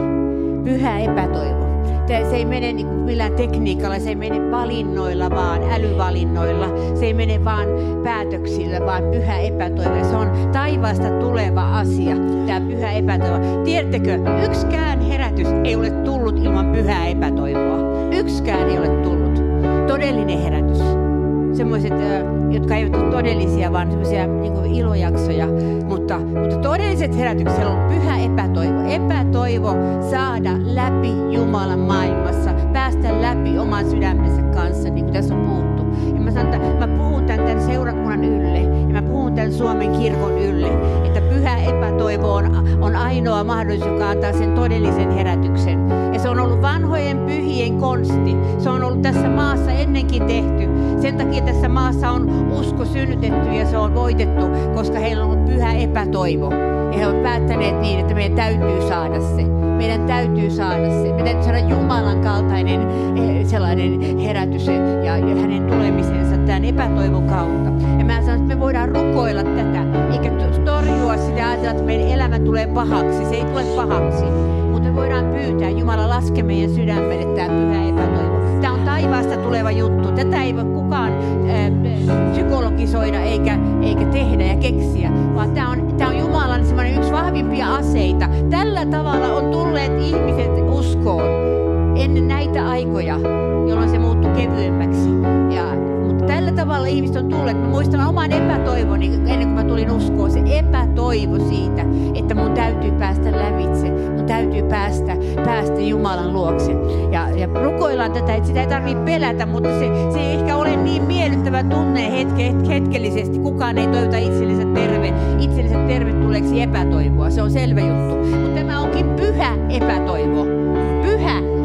Pyhä epätoivo se ei mene niin kuin millään tekniikalla, se ei mene valinnoilla vaan, älyvalinnoilla. Se ei mene vaan päätöksillä, vaan pyhä epätoivo. Se on taivaasta tuleva asia, tämä pyhä epätoivo. Tiedättekö, yksikään herätys ei ole tullut ilman pyhää epätoivoa. Yksikään ei ole tullut. Todellinen herätys. Semmoiset, jotka eivät ole todellisia, vaan semmoisia niin ilojaksoja. Mutta, mutta todelliset herätykset on pyhä epätoivo. Epätoivo saada läpi Jumalan maailmassa, päästä läpi oman sydämensä kanssa, niin kuin tässä on puhuttu. Ja mä sanon, että mä puhun tämän, tämän seurakunnan ylle ja mä puhun tämän Suomen kirkon ylle, että pyhä epätoivo on, on ainoa mahdollisuus, joka antaa sen todellisen herätyksen. Ja se on ollut vanhojen pyhien konsti. Se on ollut tässä maassa ennenkin tehty. Sen takia tässä maassa on usko synnytetty ja se on voitettu, koska heillä on ollut pyhä epätoivo. Ja he ovat päättäneet niin, että meidän täytyy saada se. Meidän täytyy saada se. Meidän täytyy saada Jumalan kaltainen eh, sellainen herätys ja, ja hänen tulemisensa tämän epätoivon kautta. Ja mä sanon, että me voidaan rukoilla tätä, eikä torjua sitä ajatella, että meidän elämä tulee pahaksi. Se ei tule pahaksi. Mutta me voidaan pyytää, Jumala laske meidän sydämelle tämä pyhä epätoivo. Tämä on taivaasta tuleva juttu. Tätä ei voi kukaan äh, psykologisoida eikä, eikä tehdä ja keksiä, vaan tämä on, tämä on Jumalan yksi vahvimpia aseita. Tällä tavalla on tulleet ihmiset uskoon ennen näitä aikoja, jolloin se muuttui kevyemmäksi. Ja, tällä tavalla ihmiset on tulleet. Mä muistan oman epätoivoni ennen kuin mä tulin uskoon. Se epätoivo siitä, että mun täytyy päästä lävitse. Mun täytyy päästä, päästä Jumalan luokse. Ja, ja rukoillaan tätä, että sitä ei tarvitse pelätä, mutta se, se ei ehkä ole niin miellyttävä tunne hetke, hetkellisesti. Kukaan ei toivota itsellensä terve, itsellensä tervetulleeksi epätoivoa. Se on selvä juttu. Mutta tämä onkin pyhä epätoivo.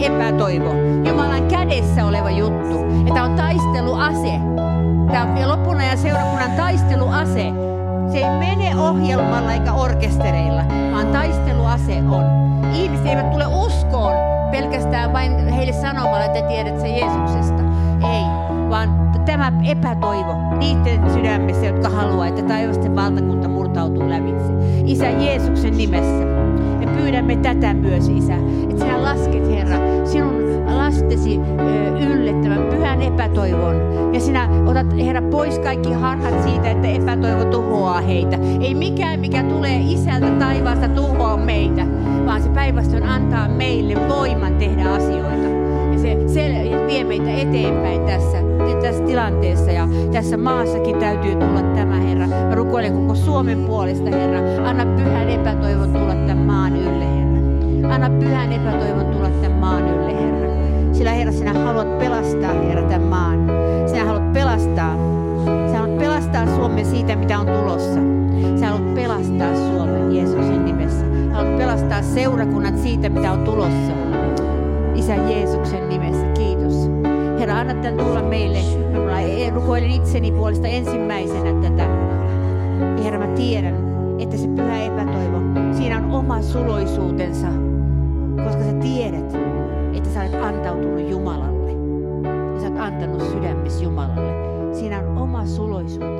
Epätoivo. Jumalan kädessä oleva juttu. Ja tämä on taisteluase. Tämä on loppuna ja seurakunnan taisteluase. Se ei mene ohjelmalla eikä orkestereilla, vaan taisteluase on. Ihmiset eivät tule uskoon pelkästään vain heille sanomalla, että tiedät se Jeesuksesta. Ei, vaan tämä epätoivo niiden sydämessä, jotka haluaa, että taivasten valtakunta murtautuu lävitse. Isä Jeesuksen nimessä. Me pyydämme tätä myös, Isä, että sinä lasket, Herra, sinun lastesi ylle tämän pyhän epätoivon. Ja sinä otat, Herra, pois kaikki harhat siitä, että epätoivo tuhoaa heitä. Ei mikään, mikä tulee isältä taivaasta tuhoa meitä, vaan se päinvastoin antaa meille voiman tehdä asioita. Ja se, se vie meitä eteenpäin tässä, tässä tilanteessa ja tässä maassakin täytyy tulla tämä, Herra. Mä rukoilen koko Suomen puolesta, Herra. Anna pyhän epätoivon tulla tämän maan ylle, Herra. Anna pyhän epätoivon tulla tämän maan ylle, Herra. Sillä Herra, sinä haluat pelastaa, Herra, tämän maan. Sinä haluat pelastaa. Sinä haluat pelastaa Suomen siitä, mitä on tulossa. Sinä haluat pelastaa Suomen Jeesuksen nimessä. Haluat pelastaa seurakunnat siitä, mitä on tulossa. Isä Jeesuksen nimessä, kiitos. Herra, anna tämän tulla meille. Mä rukoilen itseni puolesta ensimmäisenä tätä. Herra, mä tiedän, että se pyhä epätoivo, siinä on oma suloisuutensa, koska sä tiedät, että sä olet antautunut Jumalalle. Ja sä olet antanut sydämesi Jumalalle. Siinä on oma suloisuutensa.